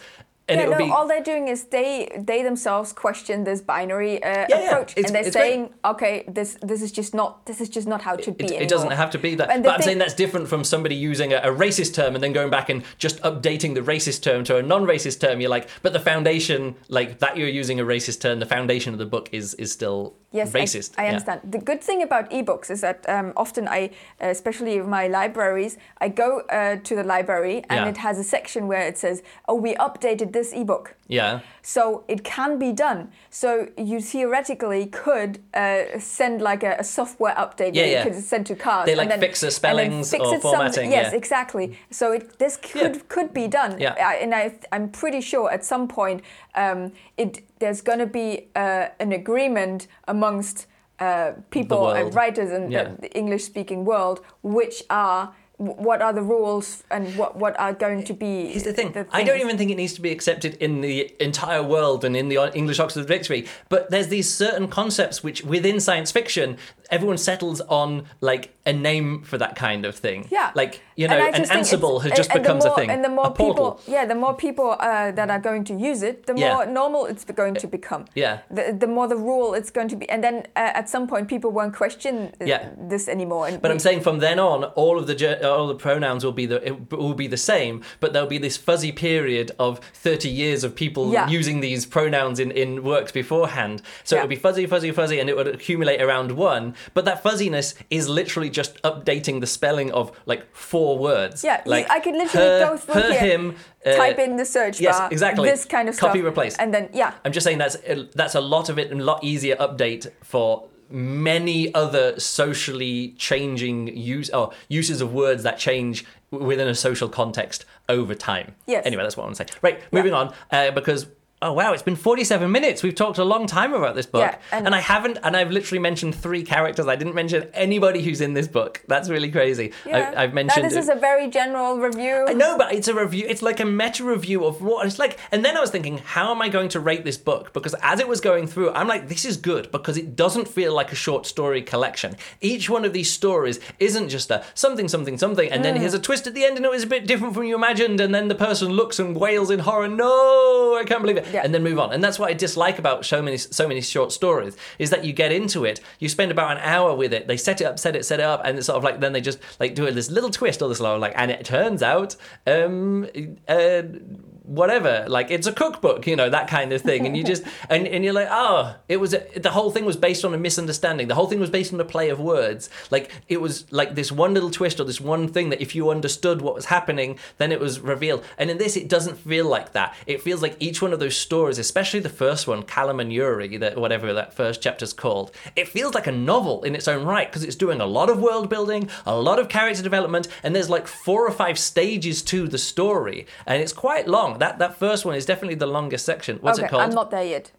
And yeah, it no. be All they're doing is they they themselves question this binary uh, Yeah, yeah, approach, it's- and they're it's great. saying, okay, this this is just not this is just not how to be. it, it doesn't have to be that. And But I'm thing- saying that's different from somebody using a, a racist term and then going back and just updating the racist term to a non-racist term. You're like, but the foundation, like that, you're using a racist term. The foundation of the book is is still Yes, I- racist. I, Yeah. understand. The good thing about ebooks is that um, often I, especially in my libraries, I go uh, to the library and Yeah. it has a section where it says, "Oh, we updated this ebook." Yeah. So it can be done. So you theoretically could uh, send like a, a software update Yeah, that yeah. you could send to cars. They, like, and then, fix the spellings fix or formatting, yes, yeah. exactly. So it, this could Yeah. could be done. Yeah. I- and I, I'm pretty sure at some point um, it there's going to be uh, an agreement amongst uh, people and writers in Yeah. the, the English-speaking world, which are what are the rules and what what are going to be. Here's the thing. I don't even think it needs to be accepted in the entire world and in the English Oxford Dictionary. But there's these certain concepts which, within science fiction, everyone settles on like a name for that kind of thing. Yeah, Like you know, an Ansible has just and- becomes more- a thing. And the more a portal. people, yeah, the more people uh, that are going to use it, the Yeah. more normal it's going to become. Yeah. The, the more the rule it's going to be, and then uh, at some point people won't question uh, Yeah. this anymore. And But we- I'm saying from then on, all of the all the pronouns will be the it will be the same, but there'll be this fuzzy period of 30 years of people Yeah. using these pronouns in, in works beforehand. So Yeah. it would be fuzzy, fuzzy, fuzzy, and it would accumulate around one. But that fuzziness is literally just updating the spelling of like four words. Yeah, like I could literally her, go through her, here, him. uh, type in the search yes, bar, exactly. this kind of Copy, stuff, replace. and then yeah, I'm just saying that's that's a lot of it and a lot easier update for many other socially changing use or uses of words that change within a social context over time. Yes. Anyway, that's what I want to say. Right, moving on uh, because. Oh wow! It's been forty-seven minutes. We've talked a long time about this book, Yeah, and- and I haven't. And I've literally mentioned three characters. I didn't mention anybody who's in this book. That's really crazy. yeah. I, I've mentioned. Now, this is a very general review. I know, but it's a review. It's like a meta review of what it's like. And then I was thinking, how am I going to rate this book? Because as it was going through, I'm like, this is good because it doesn't feel like a short story collection. Each one of these stories isn't just a something, something, something, and then mm. here's a twist at the end, and it was a bit different from you imagined. And then the person looks and wails in horror. No, I can't believe it. Yeah. And then move on. And that's what I dislike about so many, so many short stories is that you get into it, you spend about an hour with it, they set it up, set it, set it up, and it's sort of like then they just like do it this little twist or this little like, and it turns out, um, uh, whatever, like it's a cookbook, you know, that kind of thing, and you just and, and you're like, oh, it was a, the whole thing was based on a misunderstanding. The whole thing was based on a play of words. Like it was like this one little twist or this one thing that if you understood what was happening, then it was revealed. And in this, it doesn't feel like that. It feels like each one of those stories, especially the first one, Callum and Yuri, that whatever that first chapter's called, it feels like a novel in its own right because it's doing a lot of world building, a lot of character development, and there's like four or five stages to the story, and it's quite long. That that first one is definitely the longest section. What's okay, it called? I'm not there yet.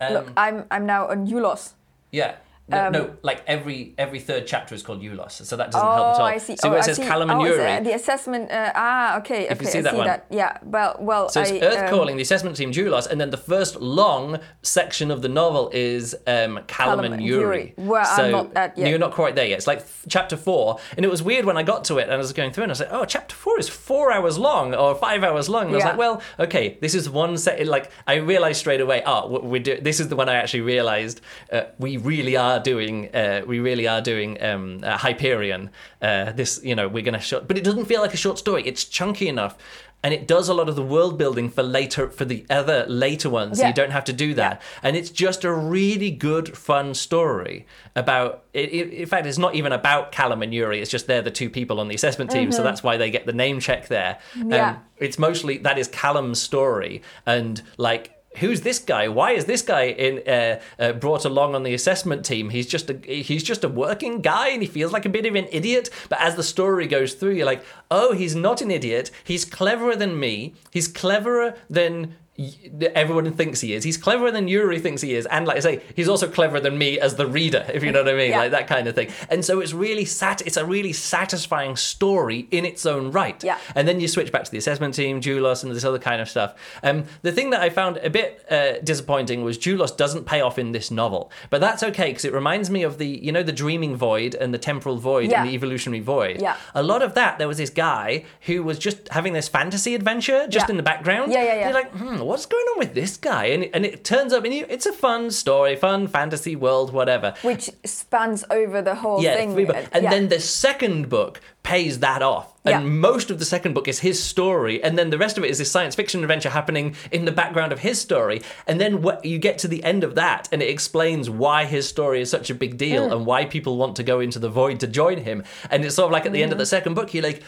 Um, Look, I'm I'm now on Juloss. yeah. No, Um, no, like every every third chapter is called Juloss, so that doesn't help at Oh, all. I see. See oh, it says and oh, is Yuri. it the assessment. Uh, ah, okay. If you okay, see I that see one. that. Yeah. Well, well. So it's I, Earth um, Calling, the assessment team Juloss, and then the first long section of the novel is um, and Yuri. Where I'm not at yet. You're not quite there yet. It's like chapter four, and it was weird when I got to it and I was going through, and I was like, "Oh, chapter four is four hours long or five hours long." And I was like, "Well, okay, this is one set." Like I realized straight away, "Oh, we do." This is the one I actually realized uh, we really are doing. Uh, we really are doing um, uh, Hyperion. Uh, this, you know, we're gonna short, but it doesn't feel like a short story. It's chunky enough. And it does a lot of the world building for later for the other later ones. Yeah. you don't have to do that. And it's just a really good, fun story about. It, it, in fact, it's not even about Callum and Yuri. It's just they're the two people on the assessment team, so that's why they get the name check there. Mm-hmm. Yeah. Um, it's mostly that is Callum's story, and like. Who's this guy? Why is this guy in uh, uh, brought along on the assessment team? He's just a he's just a working guy, and he feels like a bit of an idiot. But as the story goes through, you're like, oh, he's not an idiot. He's cleverer than me. He's cleverer than everyone thinks he is. He's cleverer than Yuri thinks he is, and like I say, he's also cleverer than me as the reader, if you know what I mean, Yeah. like that kind of thing. And so it's really sat. It's a really satisfying story in its own right. Yeah. And then you switch back to the assessment team, Juloss, and this other kind of stuff. Um, the thing that I found a bit uh, disappointing was Juloss doesn't pay off in this novel, but that's okay because it reminds me of the you know the dreaming void and the temporal void Yeah. and the evolutionary void. Yeah. A lot of that there was this guy who was just having this fantasy adventure just Yeah. in the background. Yeah, yeah, yeah. You're like, hmm, what's going on with this guy? And and it turns up and you, it's a fun story, fun fantasy world, whatever. which spans over the whole Yeah, thing. and yeah. then the second book pays that off. Yeah. And most of the second book is his story, and then the rest of it is this science fiction adventure happening in the background of his story. And then what you get to the end of that, and it explains why his story is such a big deal Mm. and why people want to go into the void to join him. And it's sort of like at the end of the second book, you're like,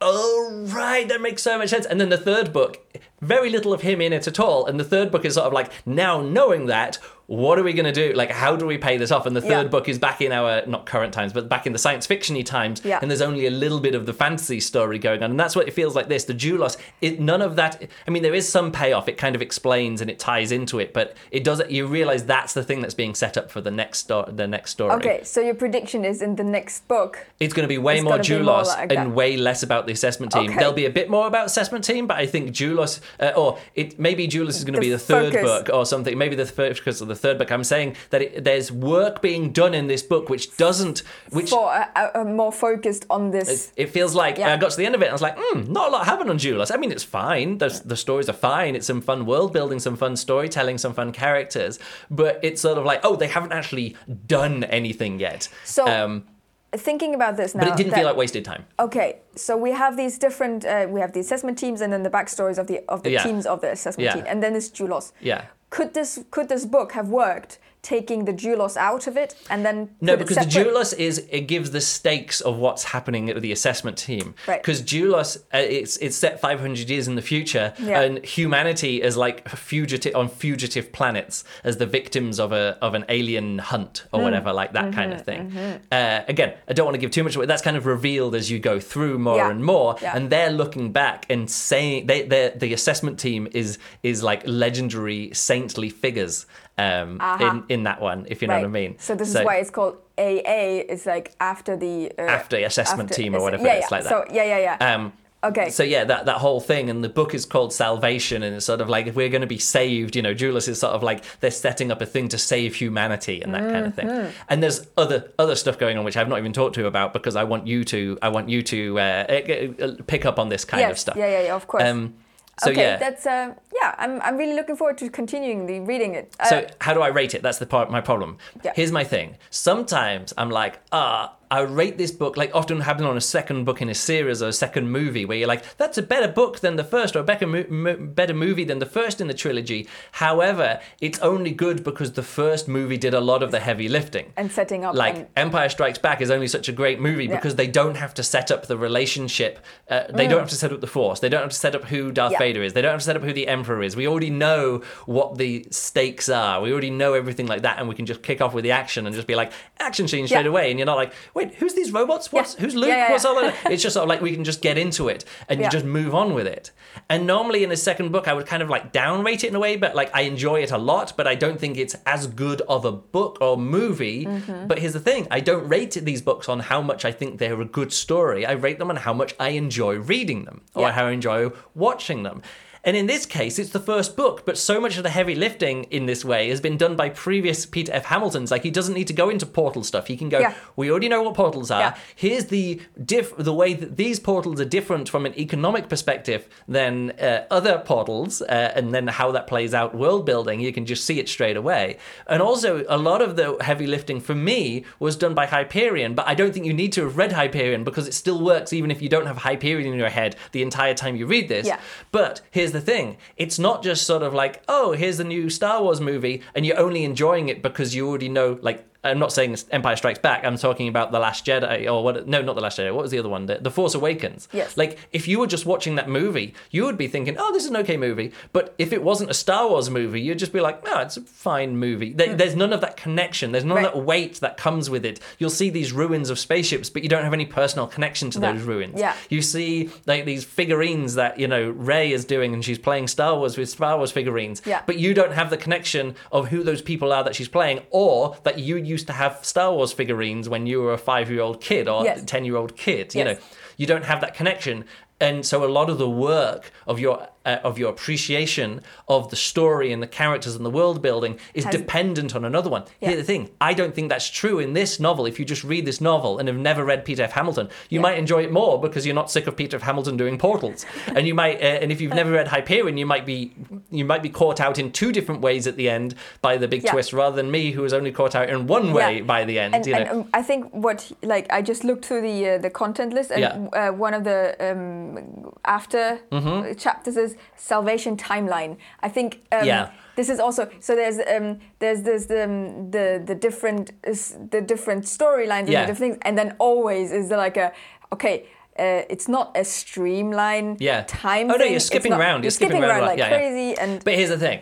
Oh right, that makes so much sense. And then the third book, very little of him in it at all. And the third book is sort of like, now knowing that, what are we going to do? Like, how do we pay this off? And the third Yeah. book is back in our not current times, but back in the science fictiony times. Yeah. And there's only a little bit of the fantasy story going on, and that's what it feels like. This the Juloss, it none of that. I mean, there is some payoff. It kind of explains and it ties into it, but it doesn't. You realize that's the thing that's being set up for the next sto- the next story. Okay, so your prediction is in the next book. It's going to be way more Juloss like and way less about the assessment team. Okay. There'll be a bit more about assessment team, but I think Juloss, uh, or it maybe Juloss is going to be the third focus. book or something. Maybe the first because of the third book. I'm saying that it, there's work being done in this book which doesn't, which for a, more focused on this. it feels like Yeah. I got to the end of it and I was like, hmm, not a lot happened on Juloss. I mean, it's fine. The, the stories are fine. It's some fun world building, some fun storytelling, some fun characters. But it's sort of like, oh, they haven't actually done anything yet. So, um, Thinking about this now, but it didn't that- feel like wasted time. Okay, so we have these different. Uh, we have the assessment teams, and then the backstories of the of the Yeah. teams of the assessment Yeah. team, and then it's Juloss. Yeah. Could this could this book have worked taking the Juloss out of it and then No, because the? Juloss is it gives the stakes of what's happening at the assessment team. Right. Because Juloss, uh, it's it's set 500 years in the future, Yeah. and humanity is like fugitive on fugitive planets as the victims of a of an alien hunt or whatever, like that kind Mm-hmm, of thing. Uh, again, I don't want to give too much away. That's kind of revealed as you go through more Yeah. and more, Yeah. and they're looking back and saying they they the assessment team is is like legendary saintly figures. Um, Aha. in, in that one, if you know right. what I mean. So this is why it's called AA. It's like after the uh, after assessment after- team or whatever yeah, it's yeah. like that. So yeah, yeah, yeah. Um, okay. so yeah, that, that whole thing, and the book is called Salvation, and it's sort of like if we're going to be saved, you know, Juloss is sort of like they're setting up a thing to save humanity and that kind of thing. Mm-hmm. And there's other other stuff going on which I've not even talked to you about because I want you to I want you to uh, uh, pick up on this kind yes. of stuff. Yeah, yeah, yeah. Of course. Um, so okay, yeah. that's uh, yeah. I'm I'm really looking forward to continuing the reading it. Uh, So how do I rate it? That's the part my problem. Yeah. Here's my thing. Sometimes I'm like, ah, I rate this book like often happens on a second book in a series or a second movie where you're like, that's a better book than the first or a better, mo- better movie than the first in the trilogy. However, it's only good because the first movie did a lot of the heavy lifting. and setting up Like and, Empire Strikes Back is only such a great movie Yeah. because they don't have to set up the relationship. Uh, they don't have to set up the Force. They don't have to set up who Darth Mm. Yeah. Vader is. They don't have to set up who the Emperor is. We already know what the stakes are. We already know everything like that, and we can just kick off with the action and just be like action scene straight Yeah. away. And you're not like, wait, who's these robots? What's Yeah. who's Luke? Yeah, yeah, What's all that? It's just sort of like we can just get into it and you just move on with it. And normally in the second book, I would kind of like downrate it in a way, but like I enjoy it a lot, but I don't think it's as good of a book or movie. Mm-hmm. But here's the thing: I don't rate these books on how much I think they're a good story. I rate them on how much I enjoy reading them or how I enjoy watching them. And in this case, it's the first book, but so much of the heavy lifting in this way has been done by previous Peter F. Hamiltons. Like he doesn't need to go into portal stuff. He can go, Yeah. we already know what portals are. Yeah. Here's the diff- the way that these portals are different from an economic perspective than uh, other portals, uh, and then how that plays out world building. You can just see it straight away. And also, a lot of the heavy lifting for me was done by Hyperion, but I don't think you need to have read Hyperion because it still works even if you don't have Hyperion in your head the entire time you read this. Yeah. But here's the thing. It's not just sort of like, oh, here's the new Star Wars movie, and you're only enjoying it because you already know, like, I'm not saying Empire Strikes Back. I'm talking about The Last Jedi, or what? No, not The Last Jedi. What was the other one? The, the Force Awakens. Yes. Like, if you were just watching that movie, you would be thinking, "Oh, this is an okay movie." But if it wasn't a Star Wars movie, you'd just be like, "No, it's a fine movie." There, hmm. There's none of that connection. There's none Right. of that weight that comes with it. You'll see these ruins of spaceships, but you don't have any personal connection to those ruins. Yeah. You see like these figurines that you know Rey is doing, and she's playing Star Wars with Star Wars figurines. Yeah. But you don't have the connection of who those people are that she's playing, or that you used to have Star Wars figurines when you were a five-year-old kid or Yes. ten-year-old kid. You Yes. know, you don't have that connection. And so a lot of the work of your uh, of your appreciation of the story and the characters and the world building is Has- dependent on another one. Yeah. Here's the thing: I don't think that's true in this novel. If you just read this novel and have never read Peter F. Hamilton, you Yeah. might enjoy it more because you're not sick of Peter F. Hamilton doing portals. and you might, uh, and if you've never read Hyperion, you might be you might be caught out in two different ways at the end by the big Yeah. twist, rather than me who was only caught out in one way by the end. and, you know. and um, I think what like I just looked through the uh, the content list, and Yeah. uh, one of the um, after Mm-hmm. chapters is salvation timeline. I think um, Yeah. this is also so. There's um, there's there's the um, the the different is the different storylines and Yeah. the different things, and then always is there like a okay. Uh, it's not a streamline Yeah. time. Oh, no, you're skipping not- around, you're You're skipping skipping around around, like Yeah, yeah. crazy, and But here's the thing.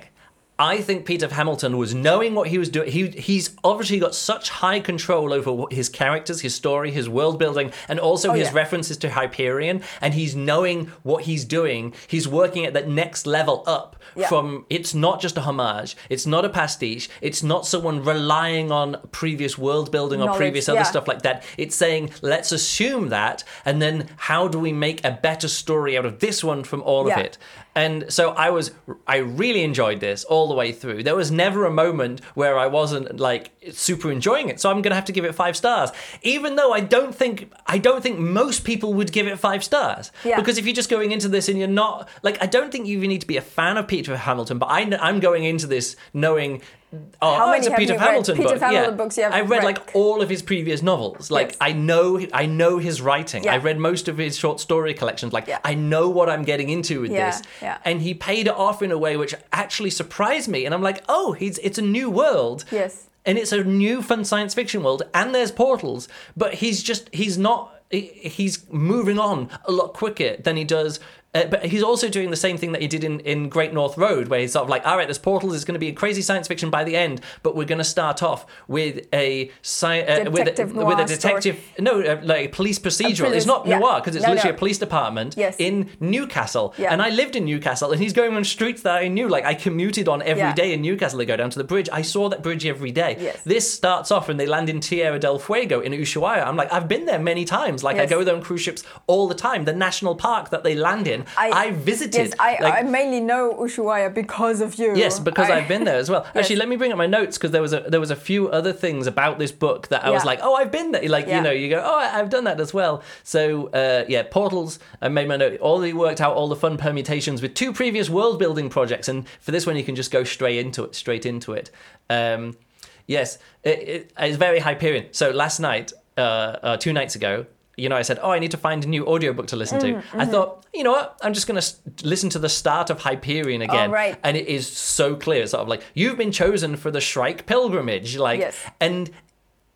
I think Peter Hamilton was knowing what he was doing. He he's obviously got such high control over his characters, his story, his world building, and also Oh, his yeah. references to Hyperion. And he's knowing what he's doing. He's working at that next level up Yeah. from. It's not just a homage. It's not a pastiche. It's not someone relying on previous world building or Knowledge, previous other yeah. stuff like that. It's saying let's assume that, and then how do we make a better story out of this one from all of it? And so I was, I really enjoyed this all the way through. There was never a moment where I wasn't like super enjoying it. So I'm gonna have to give it five stars, even though I don't think, I don't think most people would give it five stars. Yeah. Because if you're just going into this and you're not like, I don't think you even need to be a fan of Peter Hamilton. But I, I'm going into this knowing. Oh, How many it's a have Peter? Hamilton Peter book. Hamilton yeah. books you have I've read read? like all of his previous novels. Like Yes. I know, I know his writing. Yeah. I read most of his short story collections. Like Yeah. I know what I'm getting into with this. And he paid it off in a way which actually surprised me. And I'm like, oh, he's it's a new world. Yes. And it's a new fun science fiction world. And there's portals. But he's just he's not he's moving on a lot quicker than he does. Uh, but he's also doing the same thing that he did in, in Great North Road, where he's sort of like, all right, there's portals. It's going to be a crazy science fiction by the end, but we're going to start off with a sci- uh, with a, Detective with a detective, no, uh, like a police procedural. police- it's not yeah. noir because it's No, literally no. a police department Yes. in Newcastle. Yeah. And I lived in Newcastle, and he's going on streets that I knew. Like I commuted on every day Yeah. in Newcastle to go down to the bridge. I saw that bridge every day. Yes. This starts off and they land in Tierra del Fuego in Ushuaia. I'm like, I've been there many times. Like I go there on cruise ships all the time. The national park that they land in, I, visited. Yes, I, Like, I mainly know Ushuaia because of you. Yes, because I, I've been there as well. Actually, let me bring up my notes because there was a there was a few other things about this book that I was like, oh, I've been there. Like Yeah. you know, you go, oh, I- I've done that as well. So uh, yeah, portals. I made my note. Already worked out all the fun permutations with two previous world building projects, and for this one, you can just go straight into it. Straight into it. Um, yes, it, it, it's very Hyperion. So last night, uh, uh, two nights ago. You know, I said, "Oh, I need to find a new audiobook to listen Mm, to." I thought, you know what? I'm just going to s- listen to the start of Hyperion again, Oh, right. and it is so clear. Sort of like you've been chosen for the Shrike pilgrimage, like, Yes. and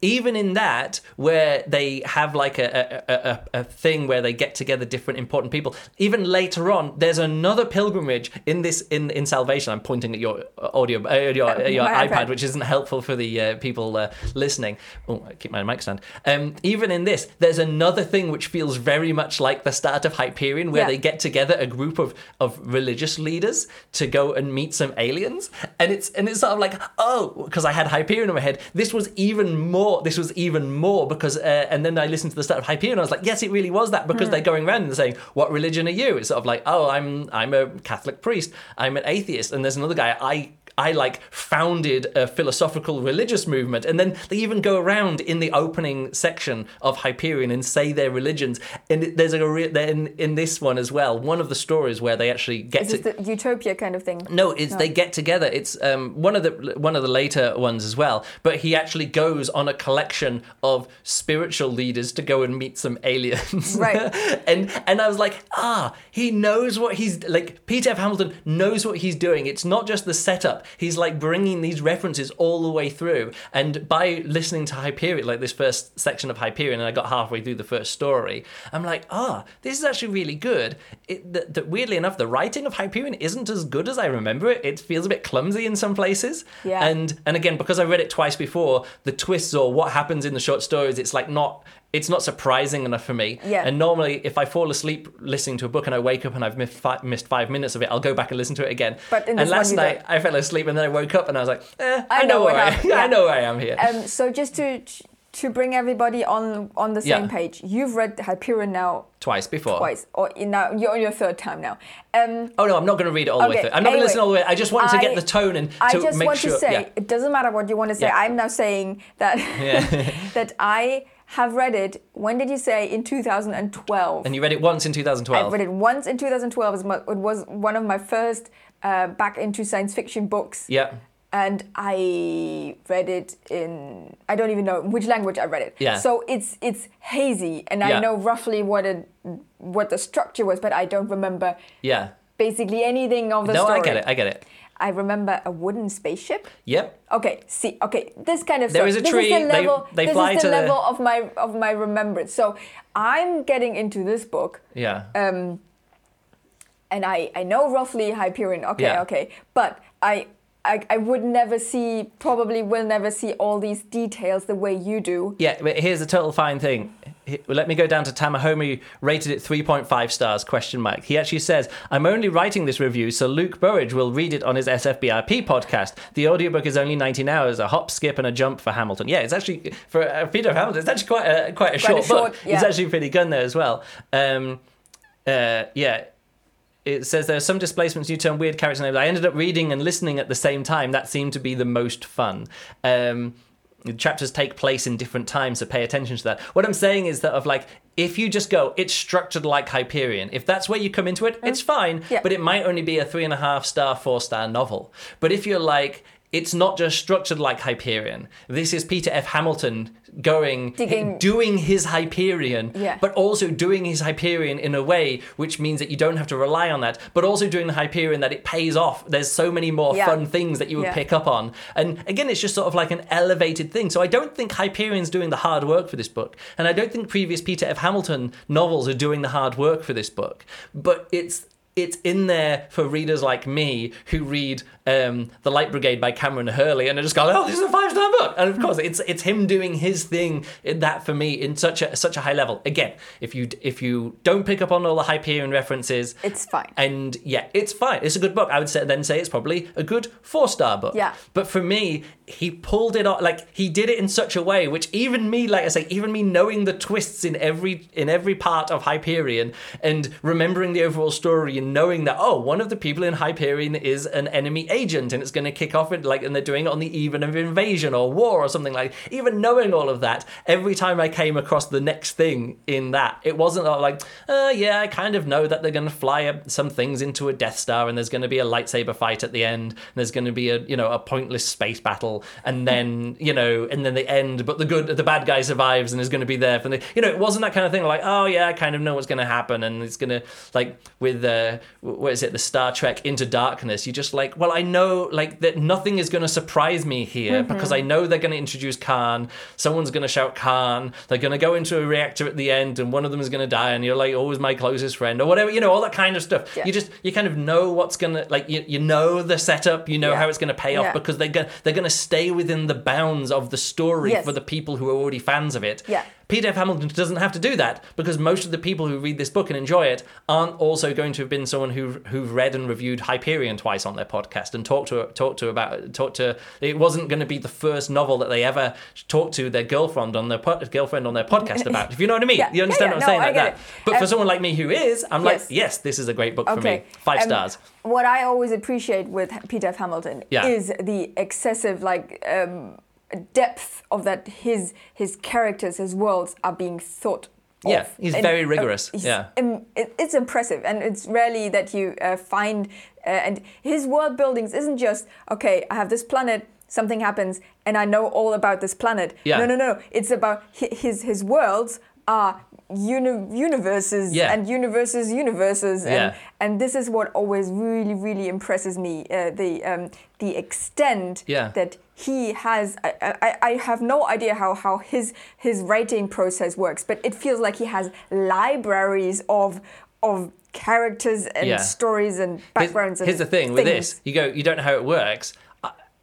even in that where they have like a, a, a, a thing where they get together different important people. Even later on there's another pilgrimage in this in in salvation. I'm pointing at your audio uh, your, uh, your ipad iPad. which isn't helpful for the uh, people uh, listening. Oh I keep my mic stand. Um, even in this there's another thing which feels very much like the start of hyperion where Yeah. they get together a group of of religious leaders to go and meet some aliens. And it's and it's sort of like oh because i had hyperion in my head. This was even more this was even more because uh, and then i listened to the start of hyperion and i was like yes it really was that because they're going around and saying what religion are you? It's sort of like oh i'm i'm a catholic priest. I'm an atheist. And there's another guy i I like founded a philosophical religious movement, and then they even go around in the opening section of Hyperion and say their religions. And there's a re- in in this one as well. One of the stories where they actually get Is to the utopia kind of thing? no, it's they get together. It's um, one of the one of the later ones as well. But he actually goes on a collection of spiritual leaders to go and meet some aliens. Right. and and I was like, ah, he knows what he's like. Peter F. Hamilton knows what he's doing. It's not just the setup. He's like bringing these references all the way through. And by listening to Hyperion, like this first section of Hyperion, and I got halfway through the first story, I'm like, ah, this is actually really good. It, that, that weirdly enough, the writing of Hyperion isn't as good as I remember it. It feels a bit clumsy in some places. Yeah. And and again, because I read it twice before, the twists or what happens in the short stories, it's like not. It's not surprising enough for me. Yeah. And normally, if I fall asleep listening to a book and I wake up and I've missed five, missed five minutes of it, I'll go back and listen to it again. But in and last night, I fell asleep and then I woke up and I was like, eh, I, I know, know where I, happened, I know where I am here. Um, so just to to bring everybody on on the same Yeah. page, you've read Hyperion now Twice before. twice, or in now you're on your third time now. Um, Oh no, I'm not going to read it all the way Okay, through. I'm not going to listen all the way. I just wanted to get the tone and to I just make want sure. to say yeah. it doesn't matter what you want to say. Yeah. I'm now saying that Yeah. that I have read it. When did you say in 2012? And you read it once in 2012? I 2012. read it once in 2012. It was It was one of my first uh, back into science fiction books. Yeah. and I read it in I don't even know which language I read it. Yeah. So it's it's hazy, and Yeah. I know roughly what it what the structure was, but I don't remember Yeah. basically anything of the No, story. No, I get it. I get it. I remember a wooden spaceship. Yep. Okay, see, okay, this kind of There stuff. is a this tree, Is the they- level, they this fly is the to the- level of my of my remembrance. So I'm getting into this book, Yeah. um, and I I know roughly Hyperion. Okay, Yeah. okay, but I. I, I would never see, probably will never see all these details the way you do. Yeah, but here's the total fine thing. Let me go down to Tamahome, rated it 3.5 stars, question mark. He actually says, I'm only writing this review so Luke Burridge will read it on his SFBRP podcast. The audiobook is only 19 hours, a hop, skip, and a jump for Hamilton. Yeah, it's actually, for uh, Peter Hamilton, it's actually quite a, quite a, short, short, book. yeah. It's actually pretty good there as well. Um, uh, yeah. It says there are some displacements, new term, weird character names. I ended up reading and listening at the same time. That seemed to be the most fun. Um, chapters take place in different times, so pay attention to that. What I'm saying is that of like, if you just go, it's structured like Hyperion. If that's where you come into it, it's mm. fine. Yeah. But it might only be a three and a half star, four star novel. But if you're like, it's not just structured like Hyperion. This is Peter F. Hamilton going, Digging- doing his Hyperion, Yeah. but also doing his Hyperion in a way which means that you don't have to rely on that, but also doing the Hyperion that it pays off. There's so many more Yeah. fun things that you would Yeah. pick up on. And again, it's just sort of like an elevated thing. So I don't think Hyperion's doing the hard work for this book. And I don't think previous Peter F. Hamilton novels are doing the hard work for this book. But it's it's in there for readers like me who read um, The Light Brigade by Kameron Hurley and are just going, oh, this is a five star book. And of course, it's it's him doing his thing in that for me in such a such a high level. Again, if you if you don't pick up on all the Hyperion references, It's fine. and yeah, it's fine. It's a good book. I would say, then say it's probably a good four star book. Yeah. But for me, he pulled it off. Like he did it in such a way, which even me, like I say, even me knowing the twists in every in every part of Hyperion and remembering the overall story and knowing that oh, one of the people in Hyperion is an enemy agent and it's going to kick off it like and they're doing it on the even of invasion or war or something like. Even knowing all of that, every time I came across the next thing in that, it wasn't like, uh, yeah, I kind of know that they're going to fly some things into a Death Star and there's going to be a lightsaber fight at the end. And there's going to be a you know a pointless space battle and then you know and then the end, but the good the bad guy survives and is going to be there for the you know it wasn't that kind of thing like oh yeah I kind of know what's going to happen and it's going to like with uh, uh, what is it, the Star Trek Into Darkness, you're just like, well, I know like that nothing is going to surprise me here Mm-hmm. because I know they're going to introduce Khan. Someone's going to shout Khan. They're going to go into a reactor at the end, and one of them is going to die, and you're like, always my closest friend, or whatever, you know, all that kind of stuff. Yeah. You just you kind of know what's gonna like you, you know the setup, you know Yeah. how it's going to pay off Yeah. because they're gonna they're going to stay within the bounds of the story Yes. for the people who are already fans of it. Yeah. Peter F. Hamilton doesn't have to do that because most of the people who read this book and enjoy it aren't also going to have been someone who who've read and reviewed Hyperion twice on their podcast and talked to talked to about talked to. It wasn't going to be the first novel that they ever talked to their girlfriend on their po- girlfriend on their podcast about. If you know what I mean, Yeah. you understand Yeah, what. I'm saying No, I like that. it. But for Um, someone like me who is, I'm yes. like, yes, this is a great book for Okay. me. Five Um, stars. What I always appreciate with Peter F. Hamilton Yeah. is the excessive like um, depth of that his his characters, his worlds are being thought. Yeah, of. he's And, very uh, rigorous. he's Yeah. it- it's impressive, and it's rarely that you uh, find. Uh, and his world buildings isn't just okay. I have this planet. Something happens, and I know all about this planet. Yeah. No, no, no. It's about his his worlds are uni- universes Yeah. and universes, universes, and Yeah. and this is what always really really impresses me uh, the um, the extent Yeah. that he has I, I, I have no idea how, how his his writing process works but it feels like he has libraries of of characters and stories and Here's- backgrounds Here's, and the thing with this: you go, you don't know how it works.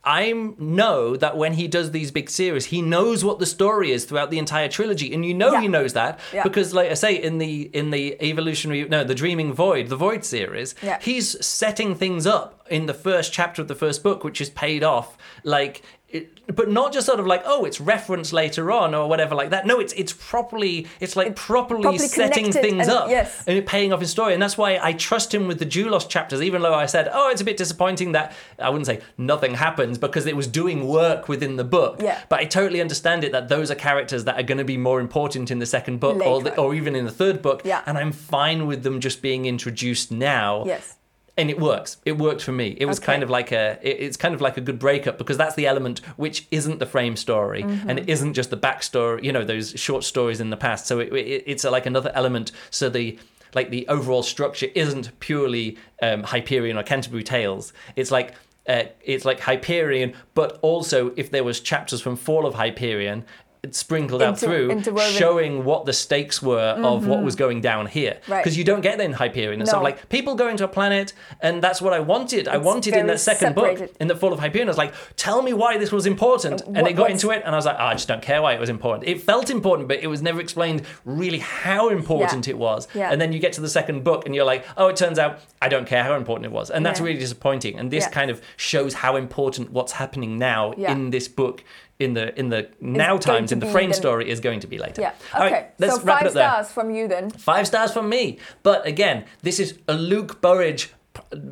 I, know that when he does these big series, he knows what the story is throughout the entire trilogy, and you know Yeah. he knows that Yeah. because, like I say, in the in the evolutionary, no, the Dreaming Void, the Void series, Yeah. he's setting things up in the first chapter of the first book, which is paid off, like. It, but not just sort of like oh it's referenced later on or whatever like that no it's it's properly it's like properly, properly setting things and- up yes. and paying off his story. And that's why I trust him with the Juloss chapters, even though I said, oh, it's a bit disappointing that I wouldn't say nothing happens because it was doing work within the book. Yeah. But I totally understand it that those are characters that are going to be more important in the second book or, the, or even in the third book. Yeah. And I'm fine with them just being introduced now yes and it works. It worked for me. It was Okay. kind of like a. it- It's kind of like a good breakup because that's the element which isn't the frame story Mm-hmm. and it isn't just the backstory. You know those short stories in the past. So it, it, it's like another element. So the like the overall structure isn't purely um, Hyperion or Canterbury Tales. It's like. Uh, it's like Hyperion, but also if there was chapters from Fall of Hyperion, it's sprinkled out through, interwoven. showing what the stakes were of what was going down here. Mm-hmm. Right. Because you don't get that in Hyperion. It's sort of like people going to a planet, and that's what I wanted. I wanted in that second separated. book, in the Fall of Hyperion. I was like, tell me why this was important, and what- it got what's- into it, and I was like, oh, I just don't care why it was important. It felt important, but it was never explained really how important Yeah. it was. Yeah. And then you get to the second book, and you're like, oh, it turns out I don't care how important it was, and that's Yeah. really disappointing. And this kind of shows how important what's happening now in this book. In the in the now times in the frame then- story is going to be later. yeah okay right, let's so wrap five it up there. stars from you then Five stars from me. But again, this is a Luke Burridge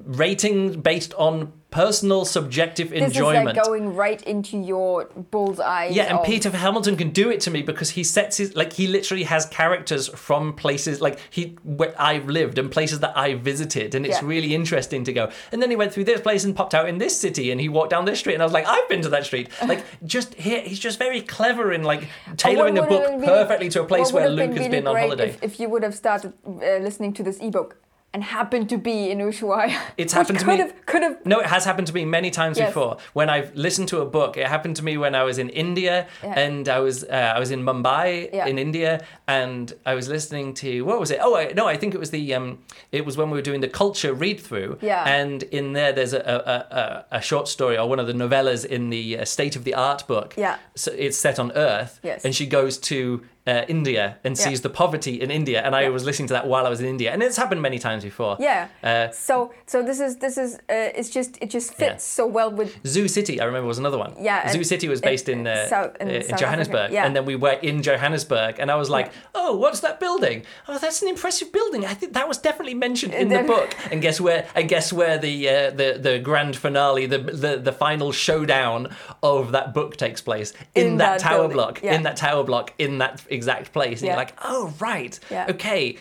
rating based on personal subjective this enjoyment. is like going right into your bullseye yeah, and of- Peter Hamilton can do it to me because he sets his like he literally has characters from places like he where I've lived and places that I visited, and it's Yeah. really interesting to go. And then he went through this place and popped out in this city, and he walked down this street, and I was like, I've been to that street. Like just here, he's just very clever in like tailoring Oh, a book been- perfectly to a place where Luke has really been on holiday. If, if you would have started uh, listening to this ebook and happened to be in Ushuaia, It's happened to me- Have, could have. No, it has happened to me many times Yes. before. When I've listened to a book, it happened to me when I was in India Yeah. and I was uh, I was in Mumbai Yeah. in India and I was listening to what was it? Oh, I, no, I think it was the um, it was when we were doing the culture read through. Yeah. And in there, there's a a, a, a short story or one of the novellas in the uh, State of the Art book. Yeah. So it's set on Earth. Yes. And she goes to. Uh, India and Yeah. sees the poverty in India, and I Yeah. was listening to that while I was in India, and it's happened many times before. Yeah. Uh, so so this is this is uh, it's just it just fits Yeah. so well with Zoo City, I remember, was another one. Yeah, Zoo City was based in, uh, South- in uh, in South Johannesburg, yeah. and then we were in Johannesburg, and I was like, "Oh, what's that building? Oh, that's an impressive building. I think that was definitely mentioned in the book." And guess where? And guess where the uh, the the grand finale, the, the the final showdown of that book takes place in, In that, that tower building, block, in that tower block, in that exact place. And Yeah. you're like, "Oh, right, Yeah. okay."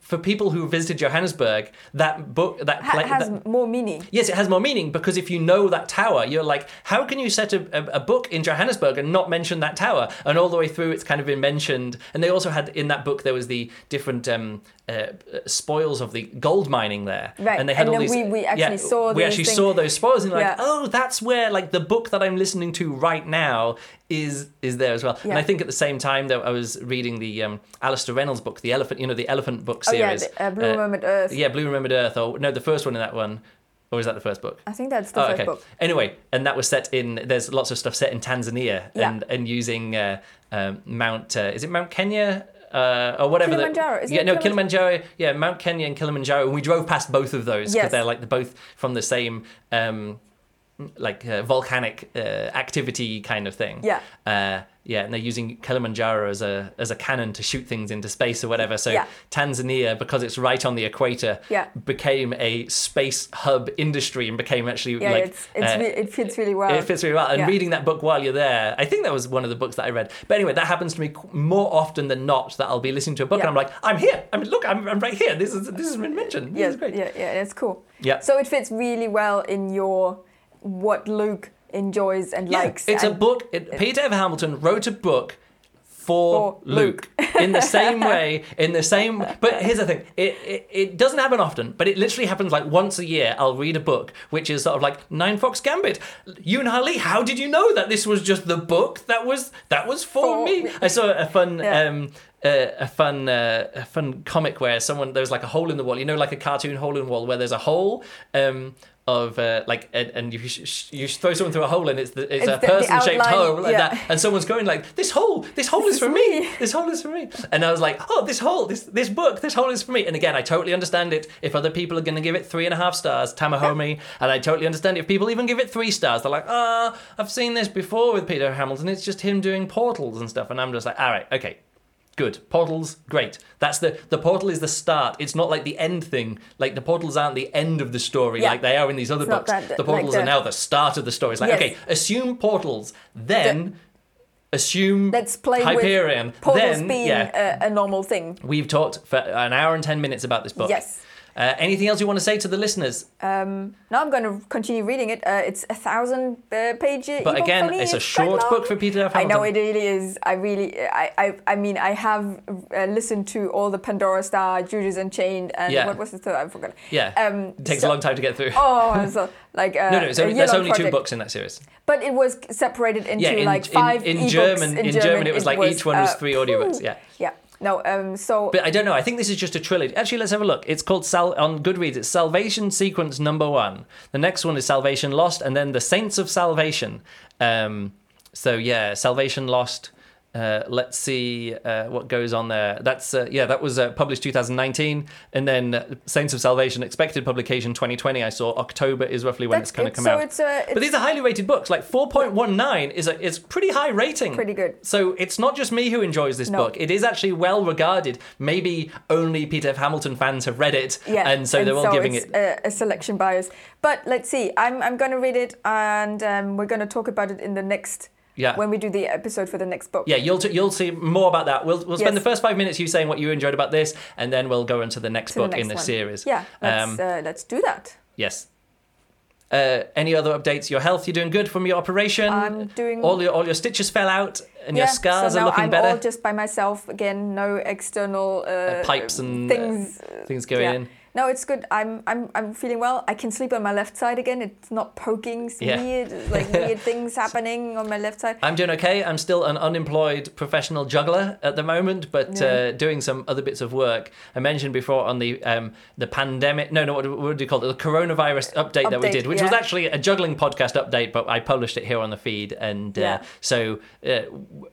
For people who visited Johannesburg, that book that, Ha- pla- has that more meaning. Yes, it has more meaning because if you know that tower, you're like, how can you set a, a, book in Johannesburg and not mention that tower? And all the way through, it's kind of been mentioned. And they also had in that book there was the different um, uh, uh, spoils of the gold mining there, Right, And they had and all these. we- we actually saw we actually things. saw those spoils, and like, Yeah. oh, that's where like the book that I'm listening to right now is is there as well. And I think at the same time that I was reading the um, Alastair Reynolds book, the elephant, you know, the elephant book Oh yeah, series. the, uh, Blue Remembered Earth. Yeah, Blue Remembered Earth, or no, the first one in that one, or is that the first book? I think that's the Oh, first okay. book. Anyway, and that was set in. There's lots of stuff set in Tanzania, Yeah. and and using uh, um, Mount. Uh, is it Mount Kenya? Uh, or whatever. the- Kilimanjaro, isn't yeah, no, Kilimanjaro? Kilimanjaro. Yeah, Mount Kenya and Kilimanjaro. And we drove past both of those because Yes. they're like they're both from the same, um, like uh, volcanic uh, activity kind of thing. Yeah. Uh, yeah, and they're using Kilimanjaro as a as a cannon to shoot things into space or whatever. So Yeah. Tanzania, because it's right on the equator, Yeah. became a space hub industry and became actually Yeah, like it's, it's uh, it fits really well. it fits really well. And Yeah. reading that book while you're there, I think that was one of the books that I read. But anyway, that happens to me more often than not. That I'll be listening to a book and I'm like, I'm here. I mean, look, I'm, I'm right here. This is this has been mentioned. This yeah, yeah, yeah, that's cool. Yeah. So it fits really well in your what Luke enjoys and Yeah, likes. it's a book. It, Peter F. Hamilton wrote a book for, For Luke, in the same way, in the same. But here's the thing: it, it it doesn't happen often, but it literally happens like once a year. I'll read a book which is sort of like Ninefox Gambit. Yoon Ha Lee, how did you know that this was just the book that was that was for For me? me. I saw a fun. Yeah. Um, uh, a fun uh, a fun comic where someone there's like a hole in the wall you know like a cartoon hole in the wall where there's a hole um of uh, like and, and you sh- you throw someone through a hole and it's the, it's, It's a person shaped hole like yeah. that and someone's going like this hole this hole is is for me. me. this hole is for me. And I was like oh this hole this this book this hole is for me. And again I totally understand it. If other people are going to give it three and a half stars Tamahome and I totally understand if people even give it three stars they're like ah I've seen this before with Peter Hamilton. It's just him doing portals and stuff. And I'm just like all right okay Good. Portals, great. That's the the portal is the start. It's not like the end thing. Like the portals aren't the end of the story Yeah. like they are in these other It's books. that- the like portals the- are now the start of the story. It's like, Yes. okay, assume portals, then assume Let's play Hyperion. with portals then being yeah, a, a normal thing. we've talked for an hour and 10 minutes about this book. Yes. Uh, anything else you want to say to the listeners? Um, now I'm going to continue reading it. Uh, it's a thousand uh, page. But again, for it's a short book for Peter F. I know Hamilton. it really is. I really, I, I, I mean, I have uh, listened to all the Pandora Star, Judas Unchained, and Yeah. what was the third? I forgot. Yeah. Um, it takes so- a long time to get through. Oh, so, like uh, no, no, it's only, there's only two books in that series. But it was separated into Yeah, in, like in- five in, ebooks German, in, German, it was like each one was uh, three audiobooks. Yeah. Yeah. No. Um. So But I don't know. I think this is just a trilogy. Actually, let's have a look. It's called Sal- on Goodreads. It's Salvation Sequence Number One. The next one is Salvation Lost, and then the Saints of Salvation. Um, so yeah, Salvation Lost. Uh, let's see uh, what goes on there. That's uh, yeah, that was uh, published 2019, and then uh, Saints of Salvation expected publication 2020. I saw October is roughly when that's it's going to come so out. it's. It's But these are highly rated books. Like 4.19 is a is pretty high rating. Pretty good. So it's not just me who enjoys this No. book. It is actually well regarded. Maybe only Peter F. Hamilton fans have read it, yeah, and so they're all giving it's it. a, a selection bias. But let's see. I'm I'm going to read it, and um, we're going to talk about it in the next. Yeah. When we do the episode for the next book. yeah, you'll t- you'll see more about that. We'll we'll spend Yes. the first five minutes you saying what you enjoyed about this, and then we'll go into the next To the book in the one. series. Yeah. Let's Um, uh, let's do that. yes. Uh, any other updates? Your health? You're doing good from your operation. I'm doing- All your all your stitches fell out, and your scars so are looking I'm better. all just by myself again. No external uh, pipes and, uh, things. things going yeah. in. No, it's good. I'm I'm I'm feeling well. I can sleep on my left side again. It's not poking. Yeah. weird, like weird things happening on my left side. I'm doing okay. I'm still an unemployed professional juggler at the moment, but Yeah. uh, doing some other bits of work. I mentioned before on the um, the pandemic. No, no, what, what do you call it? The coronavirus update, that we did, which was actually a juggling podcast update, but I published it here on the feed. And uh, Yeah. so, uh,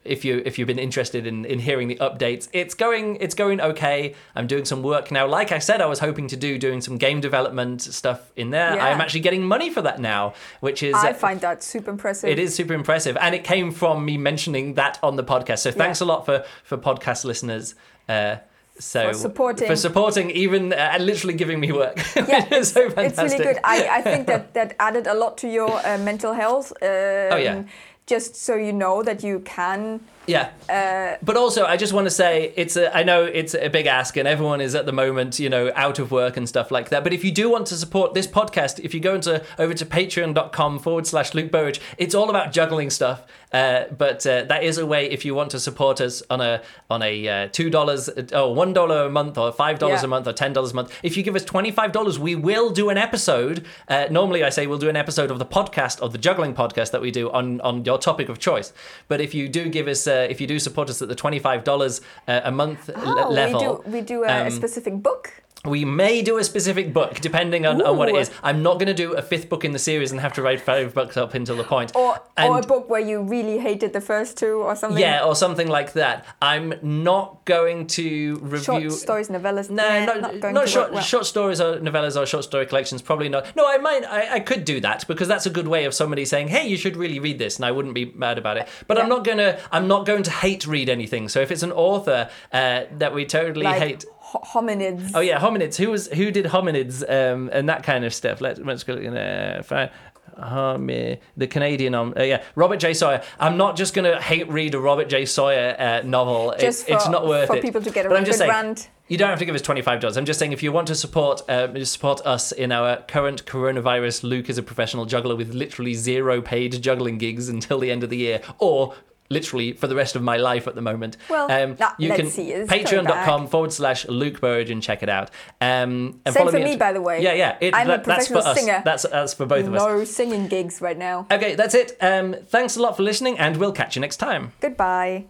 if you if you've been interested in, in hearing the updates, it's going it's going okay. I'm doing some work now. Like I said, I was hoping to do doing some game development stuff in there. Yeah. I'm actually getting money for that now, which is I find that super impressive. it is super impressive, and it came from me mentioning that on the podcast. So thanks a lot for for podcast listeners. Uh, so For supporting. for supporting, even uh, literally giving me work. Yeah, is so It's really good. I, I think that that added a lot to your uh, mental health. Um, Oh, yeah. Just so you know that you can Yeah. Uh, but also, I just want to say it's a. I know it's a big ask, and everyone is at the moment, you know, out of work and stuff like that. But if you do want to support this podcast, if you go into over to patreon.com forward slash Luke Burridge, it's all about juggling stuff. Uh, but uh, that is a way if you want to support us on a on a uh, two dollars or one dollar a month or five dollars Yeah. a month or ten dollars a month. If you give us twenty five dollars, we will do an episode. Uh, normally, I say we'll do an episode of the podcast of the juggling podcast that we do on on your topic of choice. But if you do give us, uh, if you do support us at the twenty five dollars uh, a month le- oh, level, we do we do a, a um, specific book. We may do a specific book depending on, on what it is. I'm not going to do a fifth book in the series and have to write five books up until the point. Or, or a book where you really hated the first two or something. yeah, or something like that. I'm not going to review. Short stories, novellas. No, nah, not, not going not to short, well. short stories or novellas or short story collections. Probably not. No, I might. I, I could do that because that's a good way of somebody saying, "Hey, you should really read this," and I wouldn't be mad about it. But I'm not gonna. I'm not going to hate read anything. So if it's an author uh, that we totally like hate. Ho- hominids. Oh yeah, hominids. Who was who did hominids um, and that kind of stuff? Let's let's go in there. Fine. Homi- the Canadian, um, uh, yeah, Robert J. Sawyer. I'm not just gonna hate read a Robert J. Sawyer uh, novel. It- Just it's not worth for it. people to get a but I'm just saying, rant. you don't have to give us twenty five dollars. I'm just saying if you want to support uh, support us in our current coronavirus. Luke is a professional juggler with literally zero paid juggling gigs until the end of the year, or. Literally for the rest of my life at the moment. Well, um, nah, you let's can see, it's coming patreon.com forward slash Luke Burridge and check it out. Um, and Same follow for me, by the way. Yeah, yeah. It, I'm a that- that's for professional us. singer. That's that's for both of us. No singing gigs right now. Okay, that's it. Um, thanks a lot for listening, and we'll catch you next time. Goodbye.